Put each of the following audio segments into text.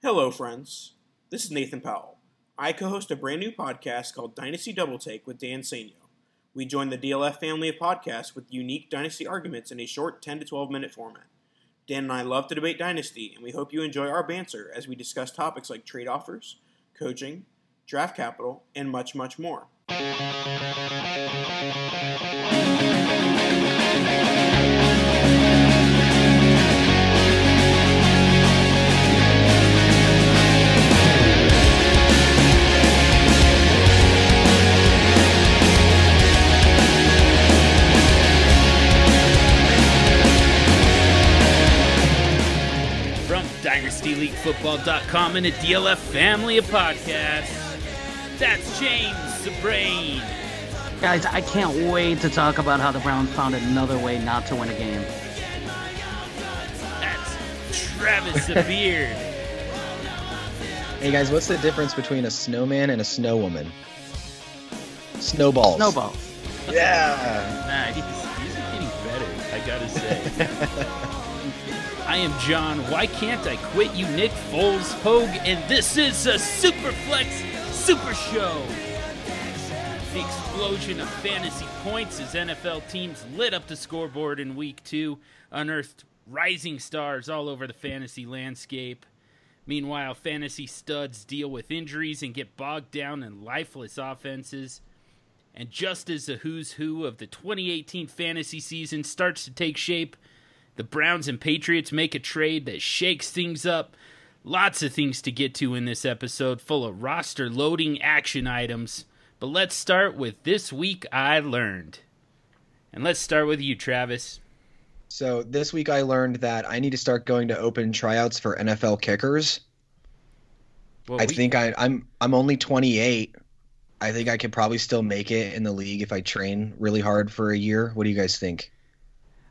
Hello, friends. This is Nathan Powell. I co host a brand new podcast called Dynasty Double Take with Dan Sanyo. We join the DLF family of podcasts with unique Dynasty arguments in a short 10 to 12 minute format. Dan and I love to debate Dynasty, and we hope you enjoy our banter as we discuss topics like trade offers, coaching, draft capital, and much, much more. DynastyLeagueFootball.com and a DLF family of podcasts, that's James the Brain. Guys, I can't wait to talk about how the Browns found another way not to win a game. That's Travis the Beard. Hey guys, what's the difference between a snowman and a snow woman? Snowballs. Snowball. Yeah. Nah, he's, he's getting better, I gotta say. I am John. Why can't I quit you, Nick Foles Hogue? And this is a Superflex Super Show. The explosion of fantasy points as NFL teams lit up the scoreboard in week two, unearthed rising stars all over the fantasy landscape. Meanwhile, fantasy studs deal with injuries and get bogged down in lifeless offenses. And just as the who's who of the 2018 fantasy season starts to take shape, the Browns and Patriots make a trade that shakes things up. Lots of things to get to in this episode, full of roster loading action items. But let's start with This Week I Learned. And let's start with you, Travis. So this week I learned that I need to start going to open tryouts for NFL kickers. Well, I we- think I, I'm I'm only 28. I think I could probably still make it in the league if I train really hard for a year. What do you guys think?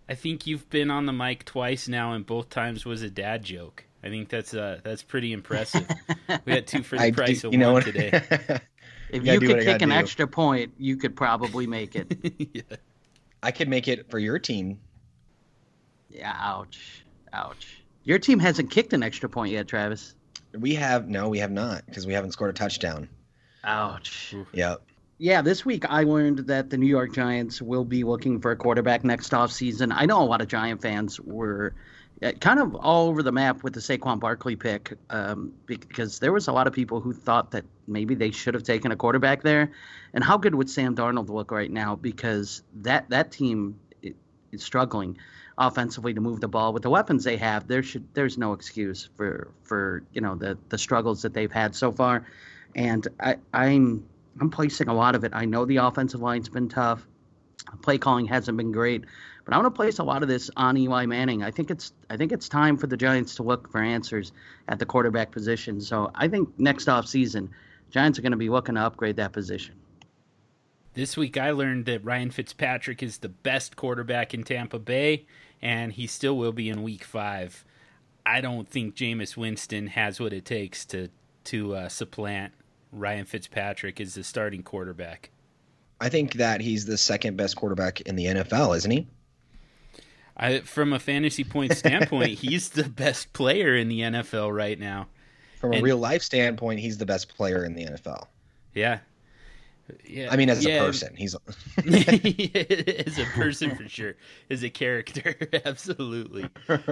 I think you've been on the mic twice now, and both times was a dad joke. I think that's uh that's pretty impressive. we had two for the I price do, of you know one what? today. If Gotta you could kick an do. extra point, you could probably make it. yeah. I could make it for your team. yeah, ouch. Ouch. Your team hasn't kicked an extra point yet, Travis. We have no, we have not because we haven't scored a touchdown. Ouch. Yep. Yeah, this week I learned that the New York Giants will be looking for a quarterback next offseason. I know a lot of Giant fans were uh, kind of all over the map with the Saquon Barkley pick um, because there was a lot of people who thought that maybe they should have taken a quarterback there. And how good would Sam Darnold look right now? Because that that team is struggling offensively to move the ball with the weapons they have. There should there's no excuse for for you know the the struggles that they've had so far. And I, I'm I'm placing a lot of it. I know the offensive line's been tough. Play calling hasn't been great, but I want to place a lot of this on Eli Manning. I think it's I think it's time for the Giants to look for answers at the quarterback position. So I think next off season, Giants are going to be looking to upgrade that position. This week I learned that Ryan Fitzpatrick is the best quarterback in Tampa Bay, and he still will be in week five. I don't think Jameis Winston has what it takes to to uh, supplant Ryan Fitzpatrick is the starting quarterback. I think that he's the second best quarterback in the NFL, isn't he? I, from a fantasy point standpoint, he's the best player in the NFL right now. From a real life standpoint, he's the best player in the NFL. Yeah. Yeah. I mean, as yeah. a person, he's as a person for sure. As a character, absolutely.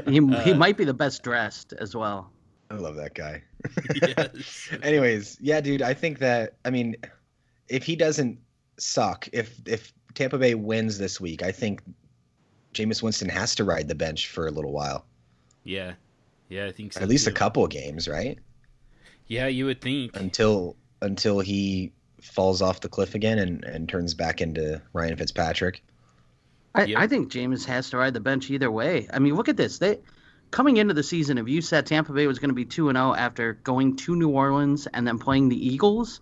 He, he Uh, might be the best dressed as well. I love that guy. Yes. Anyways, yeah, dude, I think that I mean, if he doesn't suck, if if Tampa Bay wins this week, I think Jameis Winston has to ride the bench for a little while, Yeah. Yeah, I think so. at least a couple of games, right? Yeah, you would think. Until until he falls off the cliff again and and turns back into Ryan Fitzpatrick. I, Yep. I think Jameis has to ride the bench either way. I mean, look at this. They coming into the season, if you said Tampa Bay was going to be two and zero after going to New Orleans and then playing the Eagles,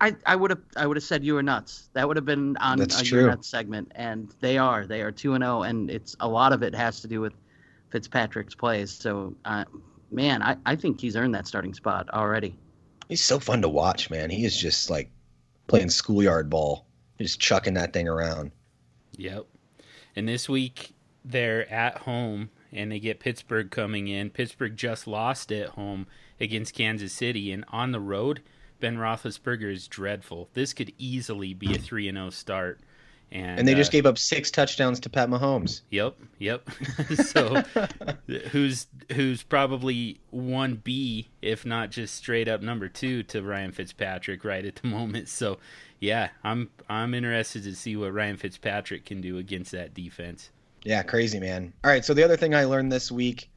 I I would have I would have said you were nuts. That would have been on That's a true. your nuts segment, and they are they are two and zero, and it's a lot of it has to do with Fitzpatrick's plays. So, uh, man, I I think he's earned that starting spot already. He's so fun to watch, man. He is just like playing schoolyard ball, just chucking that thing around. Yep. And this week they're at home and they get Pittsburgh coming in. Pittsburgh just lost at home against Kansas City, and on the road, Ben Roethlisberger is dreadful. This could easily be a three and zero start. And, And they just uh, gave up six touchdowns to Pat Mahomes. Yep, yep. so who's who's probably one B, if not just straight up number two to Ryan Fitzpatrick right at the moment. So yeah, I'm I'm interested to see what Ryan Fitzpatrick can do against that defense. Yeah, crazy man. All right, so the other thing I learned this week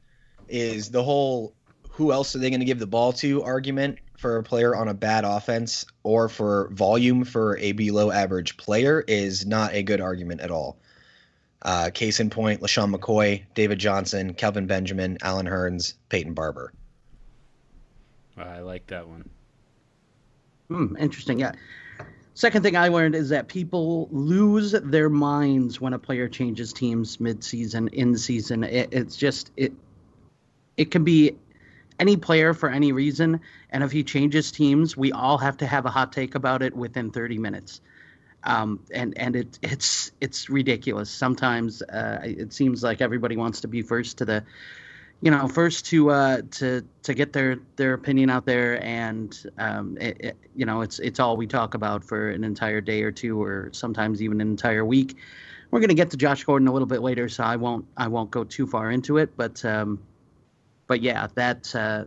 is the whole who else are they going to give the ball to argument for a player on a bad offense or for volume for a below average player is not a good argument at all. Uh, case in point, LeSean McCoy, David Johnson, Kelvin Benjamin, Allen Hurns, Peyton Barber. I like that one. Hmm, interesting. Yeah. Second thing I learned is that people lose their minds when a player changes teams mid-season, in season. It, it's just it. It can be any player for any reason, and if he changes teams, we all have to have a hot take about it within 30 minutes. Um, and and it it's it's ridiculous. Sometimes uh, it seems like everybody wants to be first to the you know, first to uh, to to get their their opinion out there, and um, it, it, you know, it's it's all we talk about for an entire day or two, or sometimes even an entire week. We're going to get to Josh Gordon a little bit later, so I won't I won't go too far into it, but um, but yeah, that uh,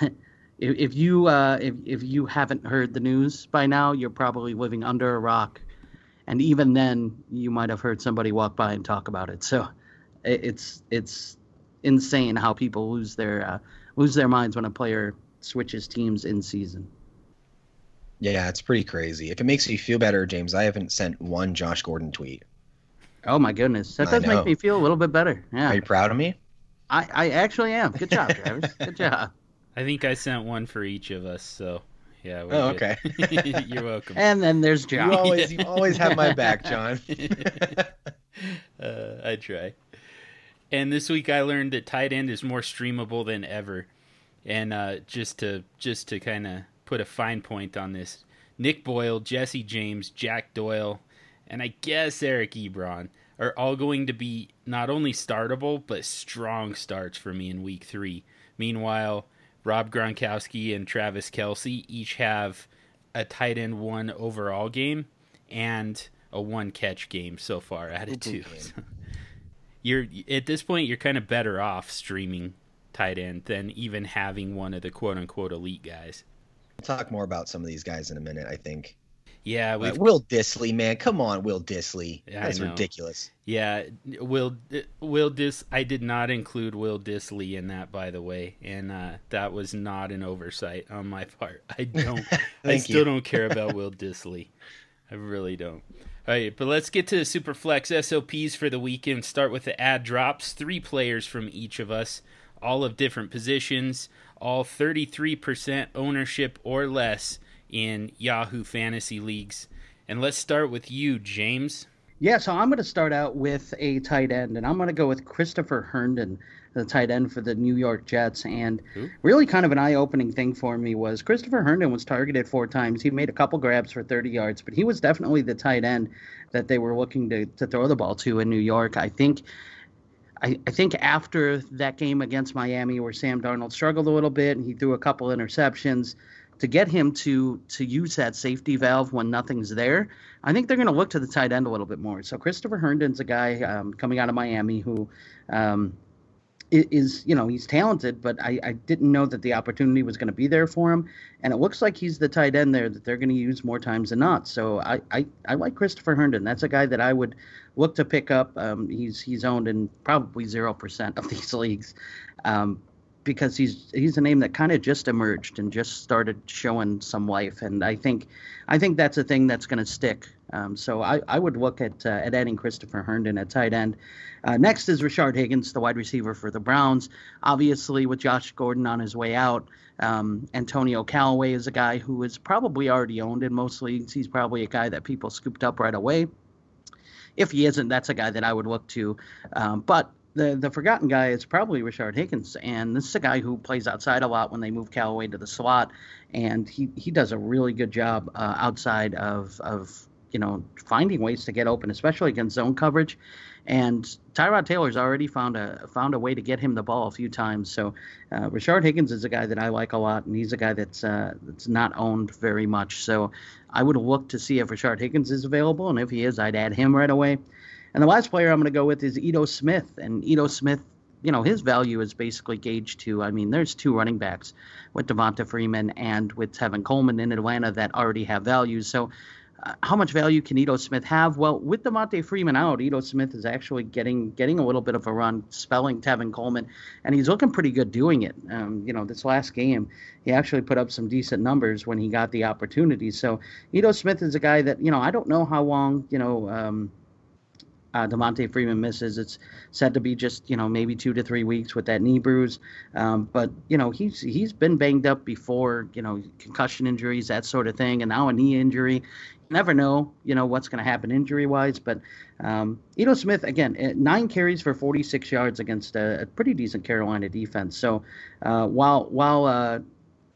if, you uh, if if you haven't heard the news by now, you're probably living under a rock, and even then, you might have heard somebody walk by and talk about it. So it, it's it's insane how people lose their uh, lose their minds when a player switches teams in season. Yeah, it's pretty crazy. If it makes you feel better, James, I haven't sent one Josh Gordon tweet. Oh my goodness, that does make me feel a little bit better. Yeah, Are you proud of me? I, I actually am. Good job, Travis. Good job. I think I sent one for each of us. So yeah. we're Oh, good. okay. You're welcome. And then there's John. You John. always, you always have my back, John. uh, I try. And this week I learned that tight end is more streamable than ever. And uh, just to just to kind of put a fine point on this, Nick Boyle, Jesse James, Jack Doyle, and I guess Eric Ebron are all going to be not only startable but strong starts for me in week three. Meanwhile, Rob Gronkowski and Travis Kelce each have a tight end one overall game and a one catch game so far out of two. you're at this point you're kind of better off streaming tight end than even having one of the quote unquote elite guys. We'll talk more about some of these guys in a minute, I think. Yeah, we've Will Dissly, man, come on, Will Dissly. That's ridiculous. yeah, Will Will Dis I did not include Will Dissly in that by the way, and uh, that was not an oversight on my part. I don't I still don't care about Will Dissly. I really don't. All right, but let's get to the Superflex SOPs for the weekend. Start with the ad drops. Three players from each of us, all of different positions, all 33% ownership or less in Yahoo Fantasy Leagues. And let's start with you, James. Yeah, so I'm going to start out with a tight end, and I'm going to go with Christopher Herndon, the tight end for the New York Jets. And really, kind of an eye-opening thing for me was Christopher Herndon was targeted four times. He made a couple grabs for 30 yards, but he was definitely the tight end that they were looking to, to throw the ball to in New York. I think. I, I think after that game against Miami, where Sam Darnold struggled a little bit and he threw a couple interceptions, to get him to to use that safety valve when nothing's there, I think they're going to look to the tight end a little bit more. So Christopher Herndon's a guy um, coming out of Miami who um, is, you know, he's talented, but I, I didn't know that the opportunity was going to be there for him. And it looks like he's the tight end there that they're going to use more times than not. So I, I, I like Christopher Herndon. That's a guy that I would look to pick up. Um, he's he's owned in probably zero percent of these leagues. Um, because he's he's a name that kind of just emerged and just started showing some life, and I think I think that's a thing that's going to stick. Um, so I, I would look at uh, at adding Christopher Herndon at tight end. Uh, next is Richard Higgins, the wide receiver for the Browns. Obviously, with Josh Gordon on his way out, um, Antonio Callaway is a guy who is probably already owned in most leagues. He's probably a guy that people scooped up right away. If he isn't, that's a guy that I would look to. Um, but the the forgotten guy is probably Richard Higgins, and this is a guy who plays outside a lot when they move Callaway to the slot, and he, he does a really good job uh, outside of of you know, finding ways to get open, especially against zone coverage. And Tyrod Taylor's already found a found a way to get him the ball a few times. So uh, Rashard Higgins is a guy that I like a lot, and he's a guy that's uh, that's not owned very much. So I would look to see if Rashard Higgins is available, and if he is, I'd add him right away. And the last player I'm going to go with is Ito Smith, and Ito Smith you know his value is basically gauged to. I mean, there's two running backs with Devonta Freeman and with Tevin Coleman in Atlanta that already have values. So uh, how much value can Ito Smith have? Well, with Devonta Freeman out, Ito Smith is actually getting getting a little bit of a run, spelling Tevin Coleman, and he's looking pretty good doing it. Um, you know, this last game, he actually put up some decent numbers when he got the opportunity. So Ito Smith is a guy that you know I don't know how long you know. Um, uh, Devonta Freeman misses. It's said to be just you know maybe two to three weeks with that knee bruise, um, but you know he's he's been banged up before, you know concussion injuries that sort of thing, and now a knee injury. Never know, you know what's going to happen injury wise. But um, Ito Smith again, eh, nine carries for 46 yards against a, a pretty decent Carolina defense. So uh, while while uh,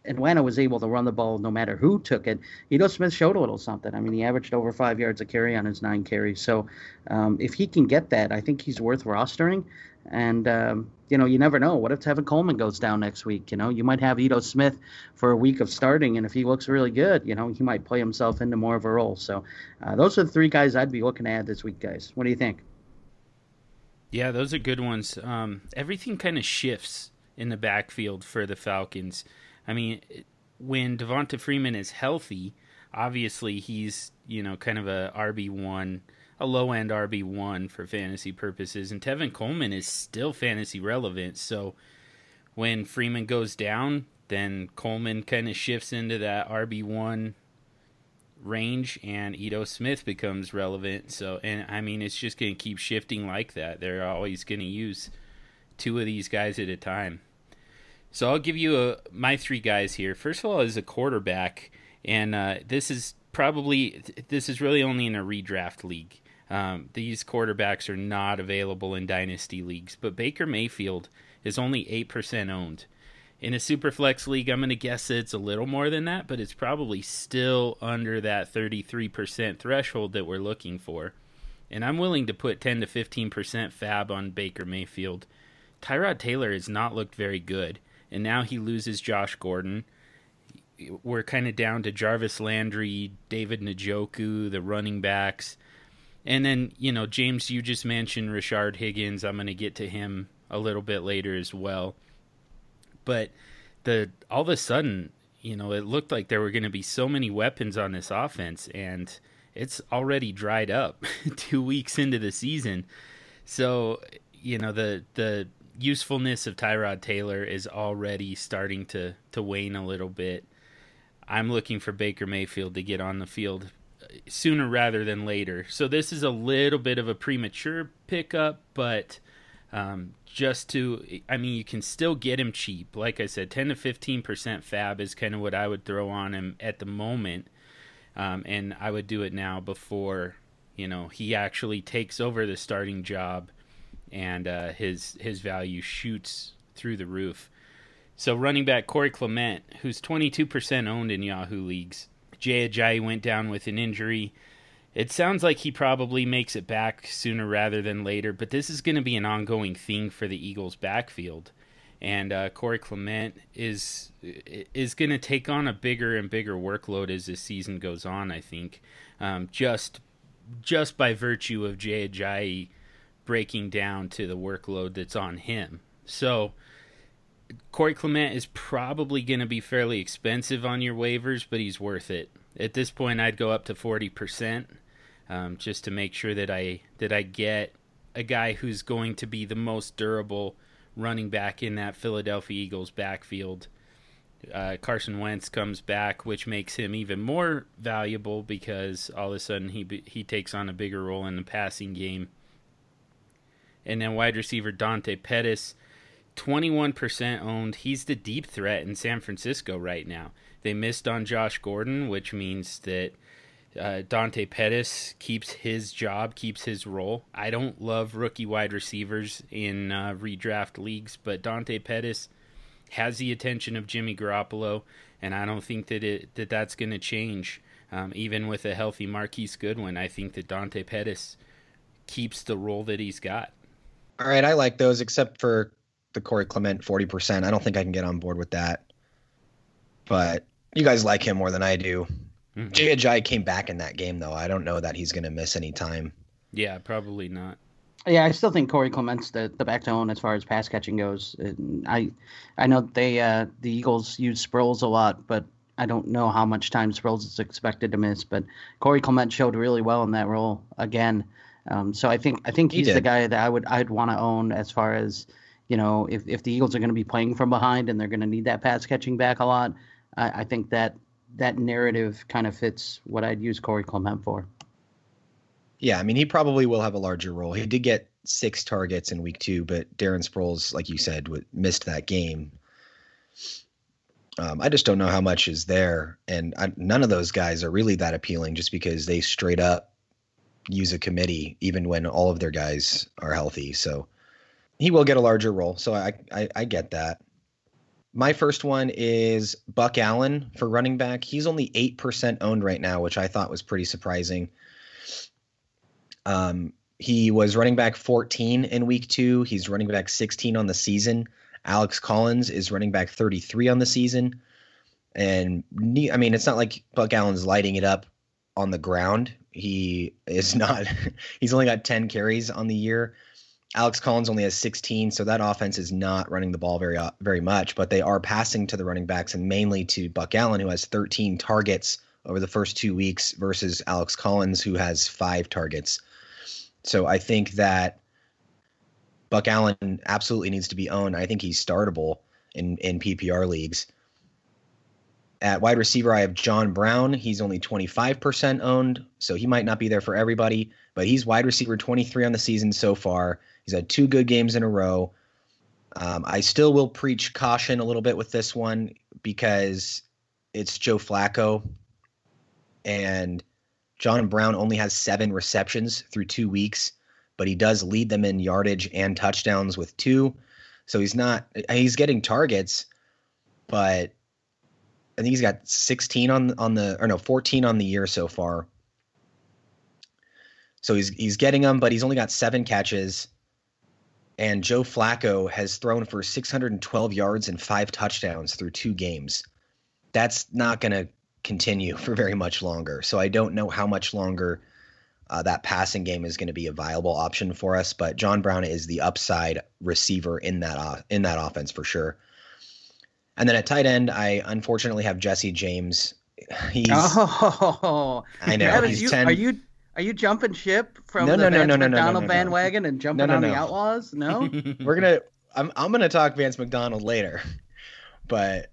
Atlanta was able to run the ball no matter who took it. Ito Smith showed a little something. I mean, he averaged over five yards a carry on his nine carries. So um, if he can get that, I think he's worth rostering. And um, you know, you never know. What if Tevin Coleman goes down next week? You know, you might have Ito Smith for a week of starting, and if he looks really good, you know, he might play himself into more of a role. So uh, those are the three guys I'd be looking at this week, guys. What do you think? Yeah, those are good ones. Um, everything kind of shifts in the backfield for the Falcons. I mean, when Devonta Freeman is healthy, obviously he's you know kind of a RB one, a low end RB one for fantasy purposes, and Tevin Coleman is still fantasy relevant. So when Freeman goes down, then Coleman kind of shifts into that RB one range, and Ito Smith becomes relevant. So and I mean it's just going to keep shifting like that. They're always going to use two of these guys at a time. So I'll give you a, my three guys here. First of all, is a quarterback, and uh, this is probably this is really only in a redraft league. Um, these quarterbacks are not available in dynasty leagues, but Baker Mayfield is only eight percent owned. In a superflex league, I'm going to guess it's a little more than that, but it's probably still under that 33% threshold that we're looking for. And I'm willing to put 10 to 15% fab on Baker Mayfield. Tyrod Taylor has not looked very good and now he loses Josh Gordon. We're kind of down to Jarvis Landry, David Njoku, the running backs. And then, you know, James, you just mentioned Rashard Higgins. I'm going to get to him a little bit later as well. But the all of a sudden, you know, it looked like there were going to be so many weapons on this offense and it's already dried up 2 weeks into the season. So, you know, the the usefulness of Tyrod Taylor is already starting to to wane a little bit. I'm looking for Baker Mayfield to get on the field uh, sooner rather than later. So this is a little bit of a premature pickup, but um, just to, I mean, you can still get him cheap. Like I said, 10 to 15% fab is kind of what I would throw on him at the moment. Um, and I would do it now before, you know, he actually takes over the starting job and uh, his his value shoots through the roof. So running back Corey Clement, who's 22% owned in Yahoo leagues, Jay Ajayi went down with an injury. It sounds like he probably makes it back sooner rather than later, but this is going to be an ongoing thing for the Eagles' backfield. And uh, Corey Clement is is going to take on a bigger and bigger workload as the season goes on. I think, um, just just by virtue of Jay Ajayi breaking down to the workload that's on him. So Corey Clement is probably going to be fairly expensive on your waivers, but he's worth it. At this point, I'd go up to forty percent, um, just to make sure that I that I get a guy who's going to be the most durable running back in that Philadelphia Eagles backfield. Uh, Carson Wentz comes back, which makes him even more valuable because all of a sudden he he takes on a bigger role in the passing game. And then wide receiver Dante Pettis, 21% owned. He's the deep threat in San Francisco right now. They missed on Josh Gordon, which means that uh, Dante Pettis keeps his job, keeps his role. I don't love rookie wide receivers in uh, redraft leagues, but Dante Pettis has the attention of Jimmy Garoppolo, and I don't think that it that that's going to change. Um, even with a healthy Marquise Goodwin, I think that Dante Pettis keeps the role that he's got. All right, I like those, except for the Corey Clement 40%. I don't think I can get on board with that. But you guys like him more than I do. Mm-hmm. Jay Ajayi came back in that game, though. I don't know that he's going to miss any time. Yeah, probably not. Yeah, I still think Corey Clement's the, the back to as far as pass catching goes. I I know they uh, the Eagles use Sproles a lot, but I don't know how much time Sproles is expected to miss. But Corey Clement showed really well in that role again. Um, so I think I think he's he the guy that I would I'd want to own as far as you know if if the Eagles are going to be playing from behind and they're going to need that pass catching back a lot. I, I think that that narrative kind of fits what I'd use Corey Clement for. Yeah, I mean, he probably will have a larger role. He did get six targets in week two, but Darren Sproles, like you said, missed that game. Um, I just don't know how much is there, and I, none of those guys are really that appealing, just because they straight up use a committee, even when all of their guys are healthy. So he will get a larger role. So I, I, I get that. My first one is Buck Allen for running back. He's only eight percent owned right now, which I thought was pretty surprising. Um, he was running back 14 in week two. He's running back 16 on the season. Alex Collins is running back 33 on the season. And I mean, it's not like Buck Allen's lighting it up on the ground. He is not, he's only got 10 carries on the year. Alex Collins only has 16, so that offense is not running the ball very uh, very much, but they are passing to the running backs and mainly to Buck Allen, who has 13 targets over the first two weeks, versus Alex Collins, who has five targets. So I think that Buck Allen absolutely needs to be owned. I think he's startable in in PPR leagues. At wide receiver, I have John Brown. He's only 25% owned, so he might not be there for everybody, but he's wide receiver 23 on the season so far. He's had two good games in a row. Um, I still will preach caution a little bit with this one because it's Joe Flacco, and John Brown only has seven receptions through two weeks, but he does lead them in yardage and touchdowns with two. So he's not he's getting targets, but I think he's got 16 on on the or no 14 on the year so far. So he's he's getting them, but he's only got seven catches. And Joe Flacco has thrown for 612 yards and five touchdowns through two games. That's not going to continue for very much longer. So I don't know how much longer uh, that passing game is going to be a viable option for us. But John Brown is the upside receiver in that uh, in that offense for sure. And then at tight end, I unfortunately have Jesse James. He's oh, I know he's you, 10. Are you are you jumping ship from no, the no, no, Vance no, McDonald no, no, bandwagon and jumping no, on no. the Outlaws? No, we're gonna. I'm I'm gonna talk Vance McDonald later, but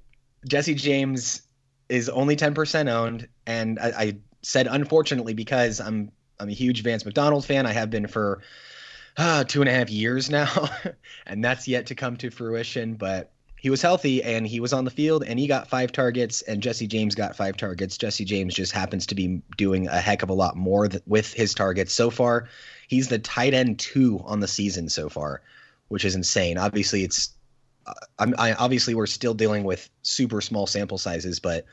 Jesse James is only 10% owned. And I, I, said unfortunately because I'm I'm a huge Vance McDonald fan. I have been for uh, two and a half years now, and that's yet to come to fruition. But he was healthy and he was on the field and he got five targets and Jesse James got five targets. Jesse James just happens to be doing a heck of a lot more th- with his targets so far. He's the tight end two on the season so far, which is insane. Obviously, it's uh, I'm, I, obviously we're still dealing with super small sample sizes, but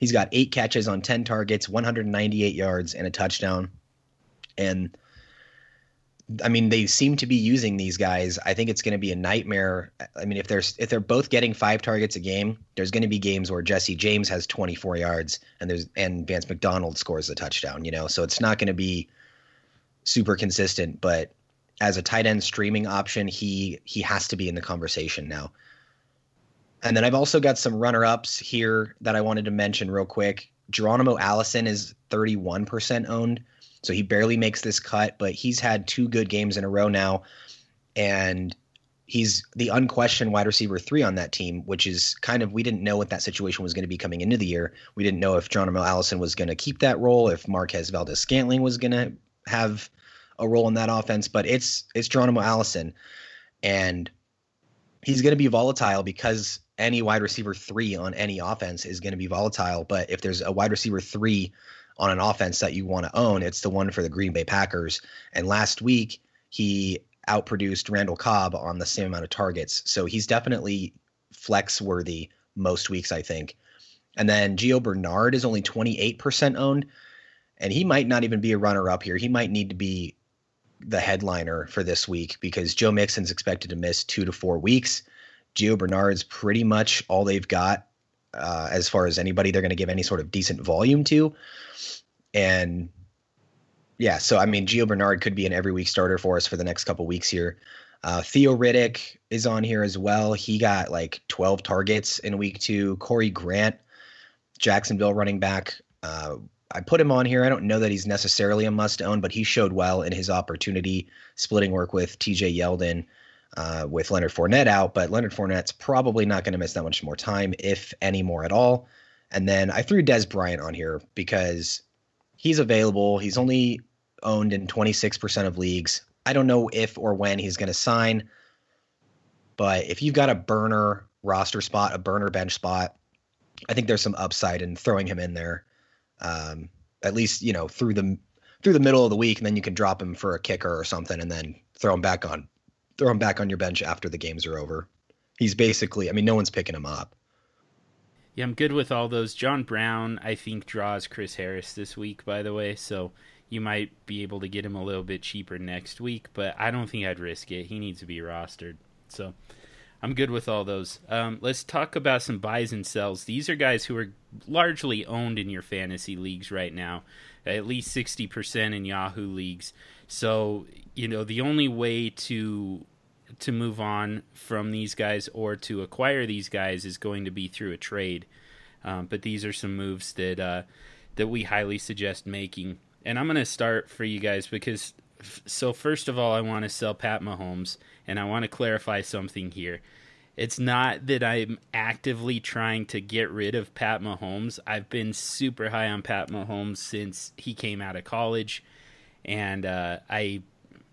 he's got eight catches on 10 targets, 198 yards, and a touchdown. And I mean, they seem to be using these guys. I think it's going to be a nightmare. I mean, if there's if they're both getting five targets a game, there's going to be games where Jesse James has 24 yards and there's and Vance McDonald scores a touchdown. You know, so it's not going to be super consistent. But as a tight end streaming option, he he has to be in the conversation now. And then I've also got some runner ups here that I wanted to mention real quick. Geronimo Allison is 31% owned. So he barely makes this cut, but he's had two good games in a row now. And he's the unquestioned wide receiver three on that team, which is kind of, we didn't know what that situation was going to be coming into the year. We didn't know if Geronimo Allison was going to keep that role, if Marquez Valdes Scantling was going to have a role in that offense, but it's, it's Geronimo Allison. And he's going to be volatile because any wide receiver three on any offense is going to be volatile. But if there's a wide receiver three on an offense that you want to own, it's the one for the Green Bay Packers. And last week, he outproduced Randall Cobb on the same amount of targets. So he's definitely flex worthy most weeks, I think. And then Gio Bernard is only 28% owned, and he might not even be a runner up here. He might need to be the headliner for this week because Joe Mixon's expected to miss two to four weeks. Gio Bernard's pretty much all they've got uh, as far as anybody they're going to give any sort of decent volume to. And yeah, so I mean, Gio Bernard could be an every week starter for us for the next couple weeks here. Uh, Theo Riddick is on here as well. He got like 12 targets in week two. Corey Grant, Jacksonville running back. Uh, I put him on here. I don't know that he's necessarily a must own, but he showed well in his opportunity splitting work with TJ Yeldon uh, with Leonard Fournette out. But Leonard Fournette's probably not going to miss that much more time, if any more at all. And then I threw Dez Bryant on here because he's available. He's only owned in 26% of leagues. I don't know if or when he's going to sign, but if you've got a burner roster spot, a burner bench spot, I think there's some upside in throwing him in there um, at least you know through the through the middle of the week, and then you can drop him for a kicker or something, and then throw him back on throw him back on your bench after the games are over. He's basically, I mean, no one's picking him up. Yeah, I'm good with all those. John Brown, I think, draws Chris Harris this week, by the way, so you might be able to get him a little bit cheaper next week, but I don't think I'd risk it. He needs to be rostered. So I'm good with all those. Um, let's talk about some buys and sells. These are guys who are largely owned in your fantasy leagues right now, at least 60% in Yahoo leagues. So, you know, the only way to to move on from these guys or to acquire these guys is going to be through a trade. Um, but these are some moves that uh, that we highly suggest making. And I'm going to start for you guys because so first of all, I want to sell Pat Mahomes, and I want to clarify something here. It's not that I'm actively trying to get rid of Pat Mahomes. I've been super high on Pat Mahomes since he came out of college, and uh, I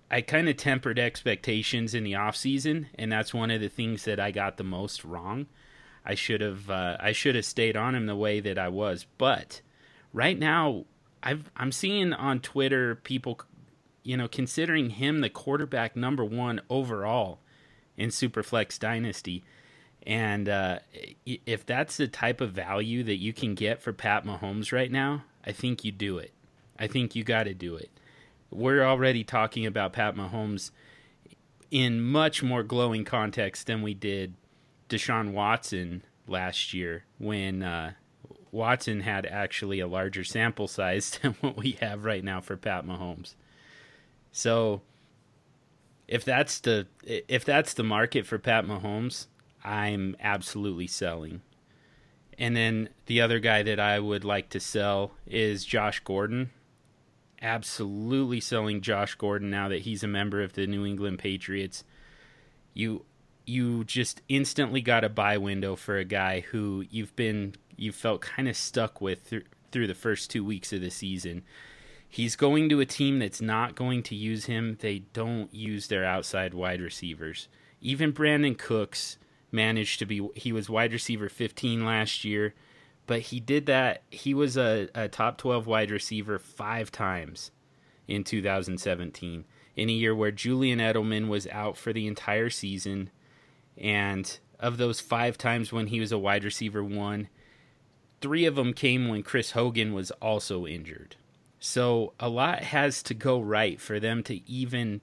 I kind of tempered expectations in the off season, and that's one of the things that I got the most wrong. I should have uh, I should have stayed on him the way that I was, but right now I've I'm seeing on Twitter people you know, considering him the quarterback number one overall in Superflex Dynasty. And uh, if that's the type of value that you can get for Pat Mahomes right now, I think you do it. I think you got to do it. We're already talking about Pat Mahomes in much more glowing context than we did Deshaun Watson last year when uh, Watson had actually a larger sample size than what we have right now for Pat Mahomes. So if that's the if that's the market for Pat Mahomes, I'm absolutely selling. And then the other guy that I would like to sell is Josh Gordon. Absolutely selling Josh Gordon now that he's a member of the New England Patriots. You you just instantly got a buy window for a guy who you've been you felt kind of stuck with th- through the first 2 weeks of the season He's going to a team that's not going to use him. They don't use their outside wide receivers. Even Brandin Cooks managed to be, he was wide receiver 15 last year, but he did that. He was a, a top 12 wide receiver five times in 2017, in a year where Julian Edelman was out for the entire season. And of those five times when he was a wide receiver one, three of them came when Chris Hogan was also injured. So a lot has to go right for them to even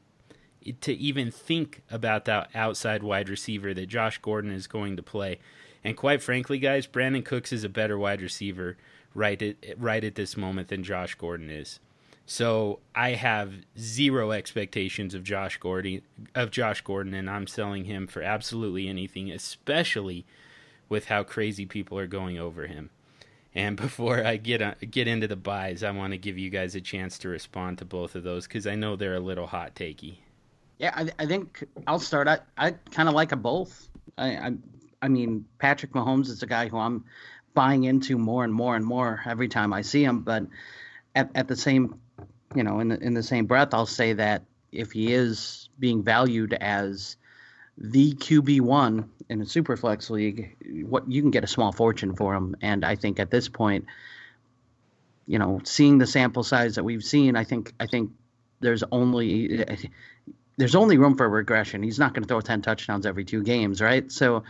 to even think about that outside wide receiver that Josh Gordon is going to play. And quite frankly, guys, Brandin Cooks is a better wide receiver right at right at this moment than Josh Gordon is. So I have zero expectations of Josh Gordon of Josh Gordon, and I'm selling him for absolutely anything, especially with how crazy people are going over him. And before I get uh, get into the buys, I want to give you guys a chance to respond to both of those because I know they're a little hot takey. Yeah, I, I think I'll start. I, I kind of like them both. I, I I mean, Patrick Mahomes is a guy who I'm buying into more and more and more every time I see him. But at, at the same, you know, in the, in the same breath, I'll say that if he is being valued as the QB one in a super flex league, what you can get a small fortune for him. And I think at this point, you know, seeing the sample size that we've seen, I think I think there's only there's only room for regression. He's not going to throw 10 touchdowns every two games, right? So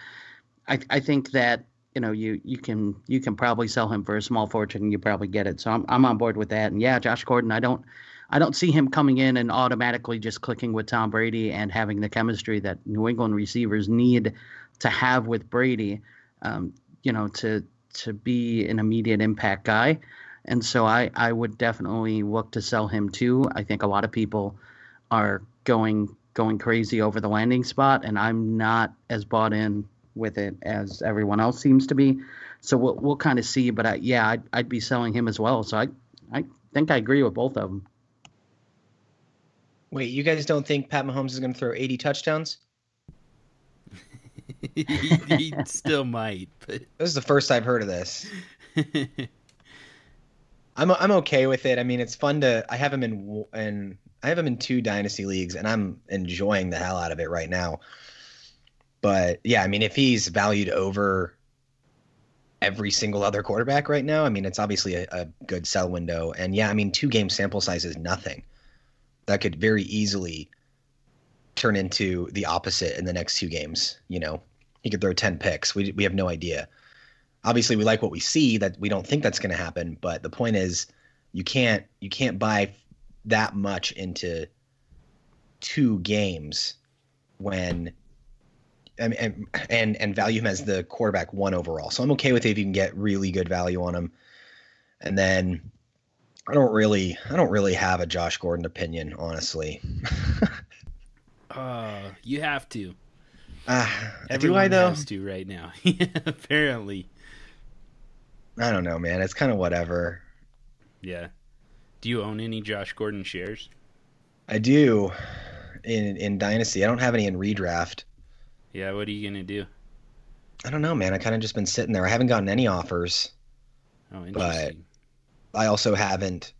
I, I think that you know, you you can you can probably sell him for a small fortune and you probably get it. So I'm I'm on board with that. And yeah, Josh Gordon, I don't I don't see him coming in and automatically just clicking with Tom Brady and having the chemistry that New England receivers need to have with Brady, um, you know, to to be an immediate impact guy. And so I, I would definitely look to sell him too. I think a lot of people are going going crazy over the landing spot, and I'm not as bought in with it as everyone else seems to be. So we'll we'll kind of see. But I, yeah, I'd, I'd be selling him as well. So I I think I agree with both of them. Wait, you guys don't think Pat Mahomes is going to throw 80 touchdowns? he, he still might, but This is the first I've heard of this. I'm I'm okay with it. I mean, it's fun to. I have him in w- in I have him in two dynasty leagues, and I'm enjoying the hell out of it right now. But yeah, I mean, if he's valued over every single other quarterback right now, I mean, it's obviously a, a good sell window. And yeah, I mean, two game sample size is nothing. That could very easily turn into the opposite in the next two games. You know, he could throw ten picks. We we have no idea obviously we like what we see that we don't think that's going to happen but the point is you can't you can't buy that much into two games when and, and and value him as the quarterback one overall. So I'm okay with it if you can get really good value on him. And then I don't really I don't really have a Josh Gordon opinion, honestly. uh, you have to. Uh, Everyone do I though? has to right now. Apparently. I don't know, man. It's kind of whatever. Yeah. Do you own any Josh Gordon shares? I do in in Dynasty. I don't have any in redraft. Yeah, what are you gonna do? I don't know, man. I kind of just been sitting there. I haven't gotten any offers. Oh, interesting. I also haven't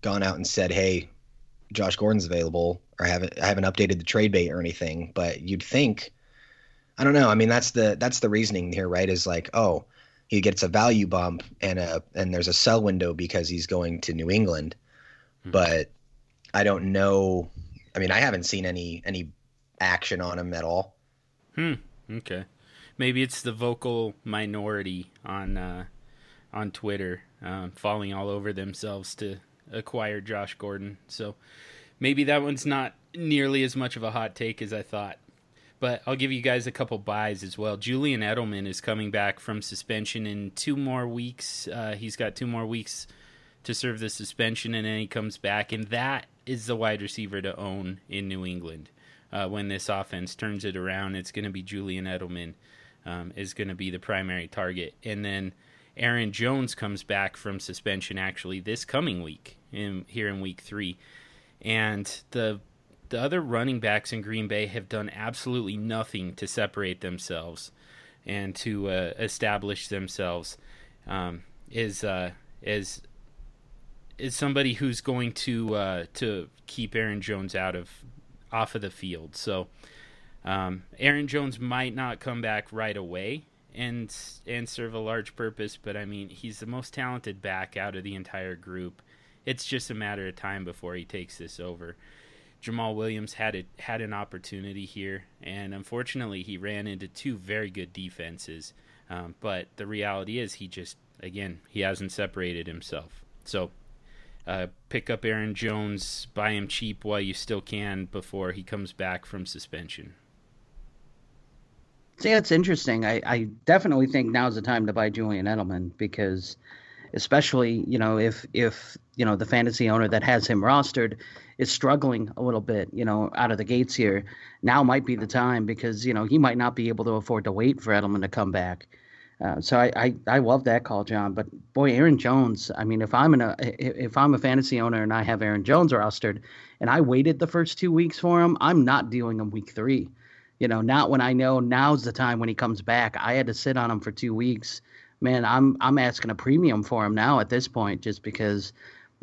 gone out and said, "Hey, Josh Gordon's available," or I haven't I haven't updated the trade bait or anything. But you'd think, I don't know. I mean, that's the that's the reasoning here, right? Is like, oh, he gets a value bump and a and there's a sell window because he's going to New England. Hmm. But I don't know. I mean, I haven't seen any any action on him at all. Hmm. Okay. Maybe it's the vocal minority on uh, on Twitter um, falling all over themselves to acquire Josh Gordon. So maybe that one's not nearly as much of a hot take as I thought. But I'll give you guys a couple buys as well. Julian Edelman is coming back from suspension in two more weeks. Uh, he's got two more weeks to serve the suspension, and then he comes back. And that is the wide receiver to own in New England. Uh, when this offense turns it around, it's going to be Julian Edelman um, is going to be the primary target. And then Aaron Jones comes back from suspension actually this coming week, in, here in week three. And the the other running backs in Green Bay have done absolutely nothing to separate themselves and to uh, establish themselves um, is uh, is is somebody who's going to uh, to keep Aaron Jones out of off of the field. So um, Aaron Jones might not come back right away and and serve a large purpose, but I mean he's the most talented back out of the entire group. It's just a matter of time before he takes this over. Jamaal Williams had it had an opportunity here, and unfortunately, he ran into two very good defenses. Um, but the reality is, he just again he hasn't separated himself. So, uh, pick up Aaron Jones, buy him cheap while you still can before he comes back from suspension. See, that's interesting. I, I definitely think now's the time to buy Julian Edelman because, especially you know if if you know the fantasy owner that has him rostered is struggling a little bit, you know, out of the gates here, now might be the time because you know he might not be able to afford to wait for Edelman to come back. Uh, so I, I I love that call, John. But boy, Aaron Jones. I mean, if I'm in a if I'm a fantasy owner and I have Aaron Jones rostered, and I waited the first two weeks for him, I'm not dealing him week three. You know, not when I know now's the time when he comes back. I had to sit on him for two weeks. Man, I'm I'm asking a premium for him now at this point, just because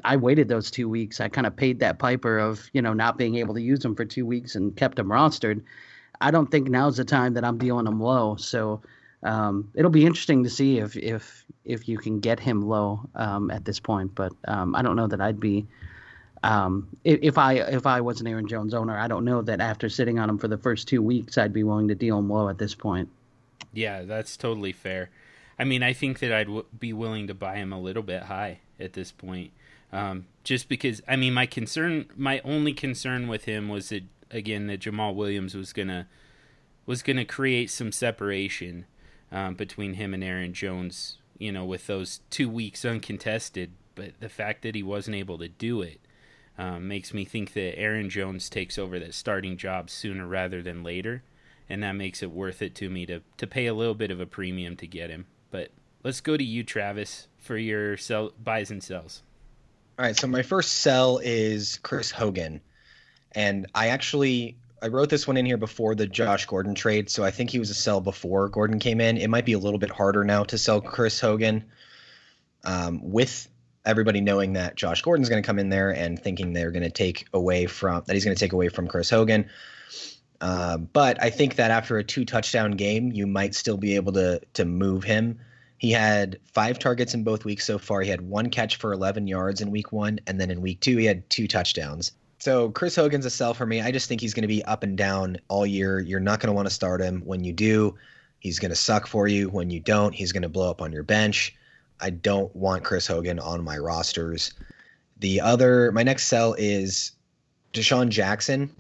I waited those two weeks. I kind of paid that piper of you know not being able to use him for two weeks and kept him rostered. I don't think now's the time that I'm dealing him low. So um, it'll be interesting to see if if if you can get him low um, at this point. But um, I don't know that I'd be um, if, I if I was an Aaron Jones owner. I don't know that after sitting on him for the first two weeks, I'd be willing to deal him low at this point. Yeah, that's totally fair. I mean, I think that I'd w- be willing to buy him a little bit high at this point. Um, just because, I mean, my concern, my only concern with him was that, again, that Jamaal Williams was to was to create some separation um, between him and Aaron Jones, you know, with those two weeks uncontested. But the fact that he wasn't able to do it um, makes me think that Aaron Jones takes over that starting job sooner rather than later. And that makes it worth it to me to, to pay a little bit of a premium to get him. But let's go to you, Travis, for your sell buys and sells. All right, so my first sell is Chris Hogan, and I actually I wrote this one in here before the Josh Gordon trade, so I think he was a sell before Gordon came in. It might be a little bit harder now to sell Chris Hogan, um, with everybody knowing that Josh Gordon's going to come in there and thinking they're going to take away from that he's going to take away from Chris Hogan. Uh, but I think that after a two touchdown game, you might still be able to to move him. He had five targets in both weeks so far. He had one catch for 11 yards in week one, and then in week two, he had two touchdowns. So Chris Hogan's a sell for me. I just think he's going to be up and down all year. You're not going to want to start him. When you do, he's going to suck for you. When you don't, he's going to blow up on your bench. I don't want Chris Hogan on my rosters. The other, my next sell is DeSean Jackson.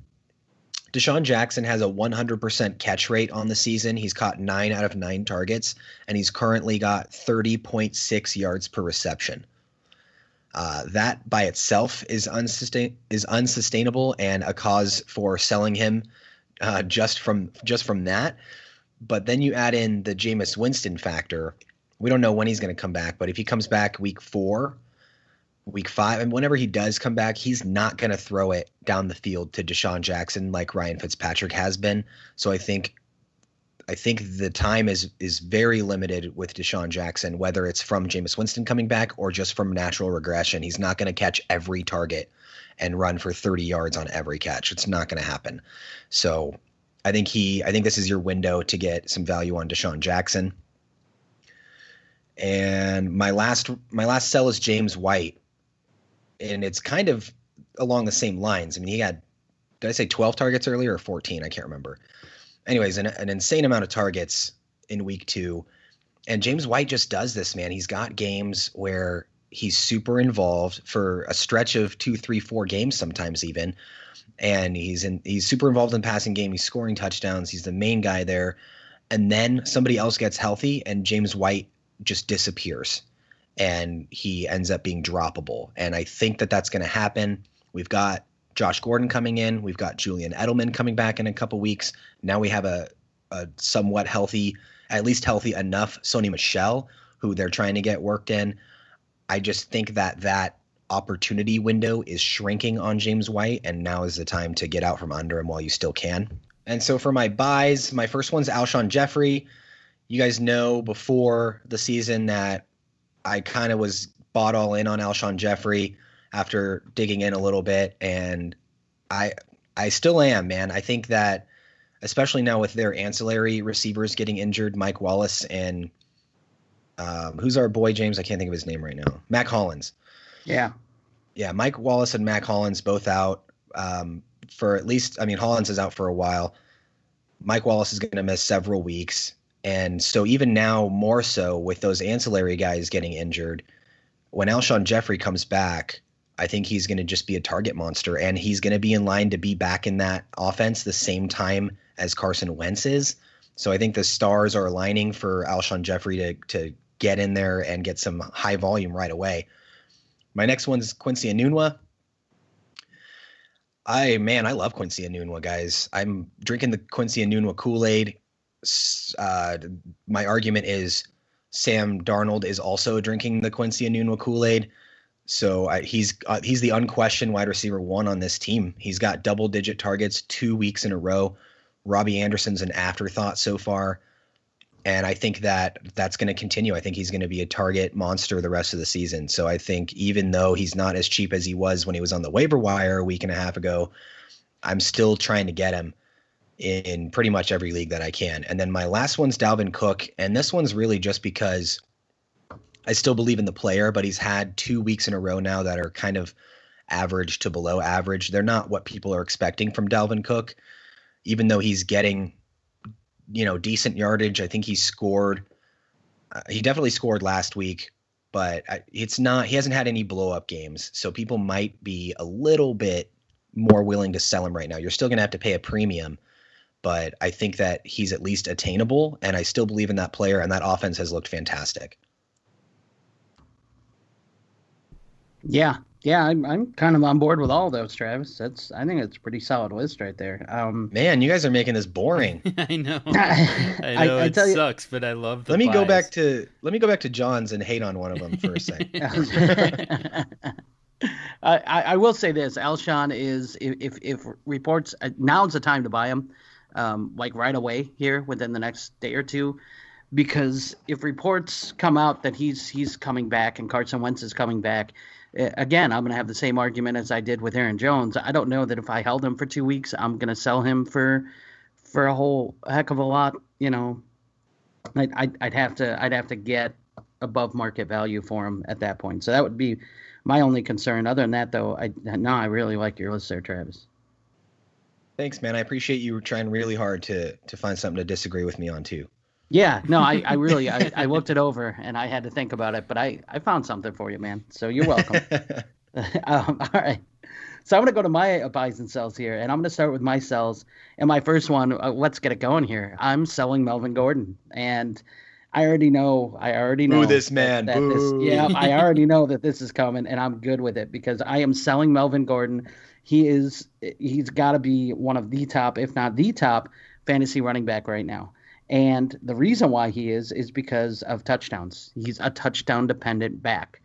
DeSean Jackson has a 100% catch rate on the season. He's caught nine out of nine targets, and he's currently got 30.6 yards per reception. Uh, that by itself is unsustain is unsustainable and a cause for selling him uh, just from just from that. But then you add in the Jameis Winston factor. We don't know when he's going to come back, but if he comes back week four, week five, and whenever he does come back, he's not going to throw it down the field to DeSean Jackson like Ryan Fitzpatrick has been. So I think I think the time is is very limited with DeSean Jackson, whether it's from Jameis Winston coming back or just from natural regression. He's not going to catch every target and run for 30 yards on every catch. It's not going to happen. So I think he I think this is your window to get some value on DeSean Jackson. And my last my last sell is James White. And it's kind of along the same lines. I mean, he had did I say 12 targets earlier or 14? I can't remember anyways, an, an insane amount of targets in week two. And James White just does this, man. He's got games where he's super involved for a stretch of two, three, four games, sometimes even. And he's in he's super involved in passing game. He's scoring touchdowns. He's the main guy there. And then somebody else gets healthy and James White just disappears and he ends up being droppable. And I think that that's going to happen. We've got Josh Gordon coming in. We've got Julian Edelman coming back in a couple weeks. Now we have a, a somewhat healthy, at least healthy enough Sony Michel, who they're trying to get worked in. I just think that that opportunity window is shrinking on James White, and now is the time to get out from under him while you still can. And so for my buys, my first one's Alshon Jeffery. You guys know before the season that I kind of was bought all in on Alshon Jeffery after digging in a little bit and I I still am, man. I think that especially now with their ancillary receivers getting injured, Mike Wallace and um, who's our boy James? I can't think of his name right now. Mack Hollins. Yeah. Yeah, Mike Wallace and Mack Hollins both out um, for at least I mean Hollins is out for a while. Mike Wallace is going to miss several weeks. And so even now more so with those ancillary guys getting injured, when Alshon Jeffery comes back, I think he's going to just be a target monster, and he's going to be in line to be back in that offense the same time as Carson Wentz is. So I think the stars are aligning for Alshon Jeffery to to get in there and get some high volume right away. My next one's Quincy Enunwa. I man, I love Quincy Enunwa, guys. I'm drinking the Quincy Enunwa Kool Aid. Uh, my argument is Sam Darnold is also drinking the Quincy Enunwa Kool Aid. So I, he's uh, he's the unquestioned wide receiver one on this team. He's got double digit targets two weeks in a row. Robby Anderson's an afterthought so far, and I think that that's going to continue. I think he's going to be a target monster the rest of the season. So I think even though he's not as cheap as he was when he was on the waiver wire a week and a half ago, I'm still trying to get him in pretty much every league that I can. And then my last one's Dalvin Cook, and this one's really just because I still believe in the player, but he's had two weeks in a row now that are kind of average to below average. They're not what people are expecting from Dalvin Cook, even though he's getting you know, decent yardage. I think he scored. Uh, he definitely scored last week, but it's not. He hasn't had any blow up games, so people might be a little bit more willing to sell him right now. You're still going to have to pay a premium, but I think that he's at least attainable, and I still believe in that player, and that offense has looked fantastic. Yeah, yeah, I'm, I'm kind of on board with all those, Travis. That's I think it's a pretty solid list right there. Um, Man, you guys are making this boring. I know. I know I, I it sucks, you, but I love. let me go back to let me go back to John's and hate on one of them for a second. I, I will say this: Alshon is if if reports uh, now's the time to buy him, um, like right away here within the next day or two, because if reports come out that he's he's coming back and Carson Wentz is coming back Eh, again, I'm going to have the same argument as I did with Aaron Jones. I don't know that if I held him for two weeks, I'm going to sell him for for a whole heck of a lot. You know, I'd, I'd, I'd have to I'd have to get above market value for him at that point. So that would be my only concern. Other than that, though, I no, I really like your list there, Travis. Thanks, man. I appreciate you trying really hard to to find something to disagree with me on too. Yeah, no, I, I really I, I looked it over and I had to think about it, but I, I found something for you, man. So you're welcome. um, all right. So I'm going to go to my buys and sells here, and I'm going to start with my sells. And my first one, uh, let's get it going here. I'm selling Melvin Gordon, and I already know. I already know Boo this man. That, that this, yeah, I already know that this is coming, and I'm good with it because I am selling Melvin Gordon. He is. He's got to be one of the top, if not the top, fantasy running back right now. And the reason why he is is because of touchdowns. He's a touchdown dependent back.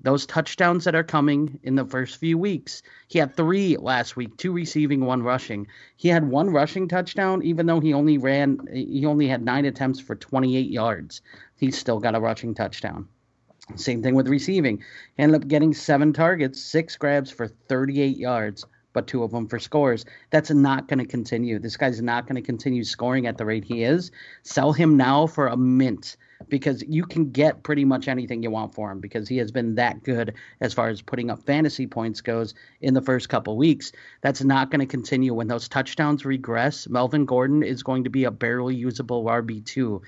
Those touchdowns that are coming in the first few weeks, he had three last week, two receiving, one rushing. He had one rushing touchdown, even though he only ran, he only had nine attempts for 28 yards. He's still got a rushing touchdown. Same thing with receiving. He ended up getting seven targets, six grabs for 38 yards but two of them for scores. That's not going to continue. This guy's not going to continue scoring at the rate he is. Sell him now for a mint because you can get pretty much anything you want for him because he has been that good as far as putting up fantasy points goes in the first couple weeks. That's not going to continue when those touchdowns regress. Melvin Gordon is going to be a barely usable RB two.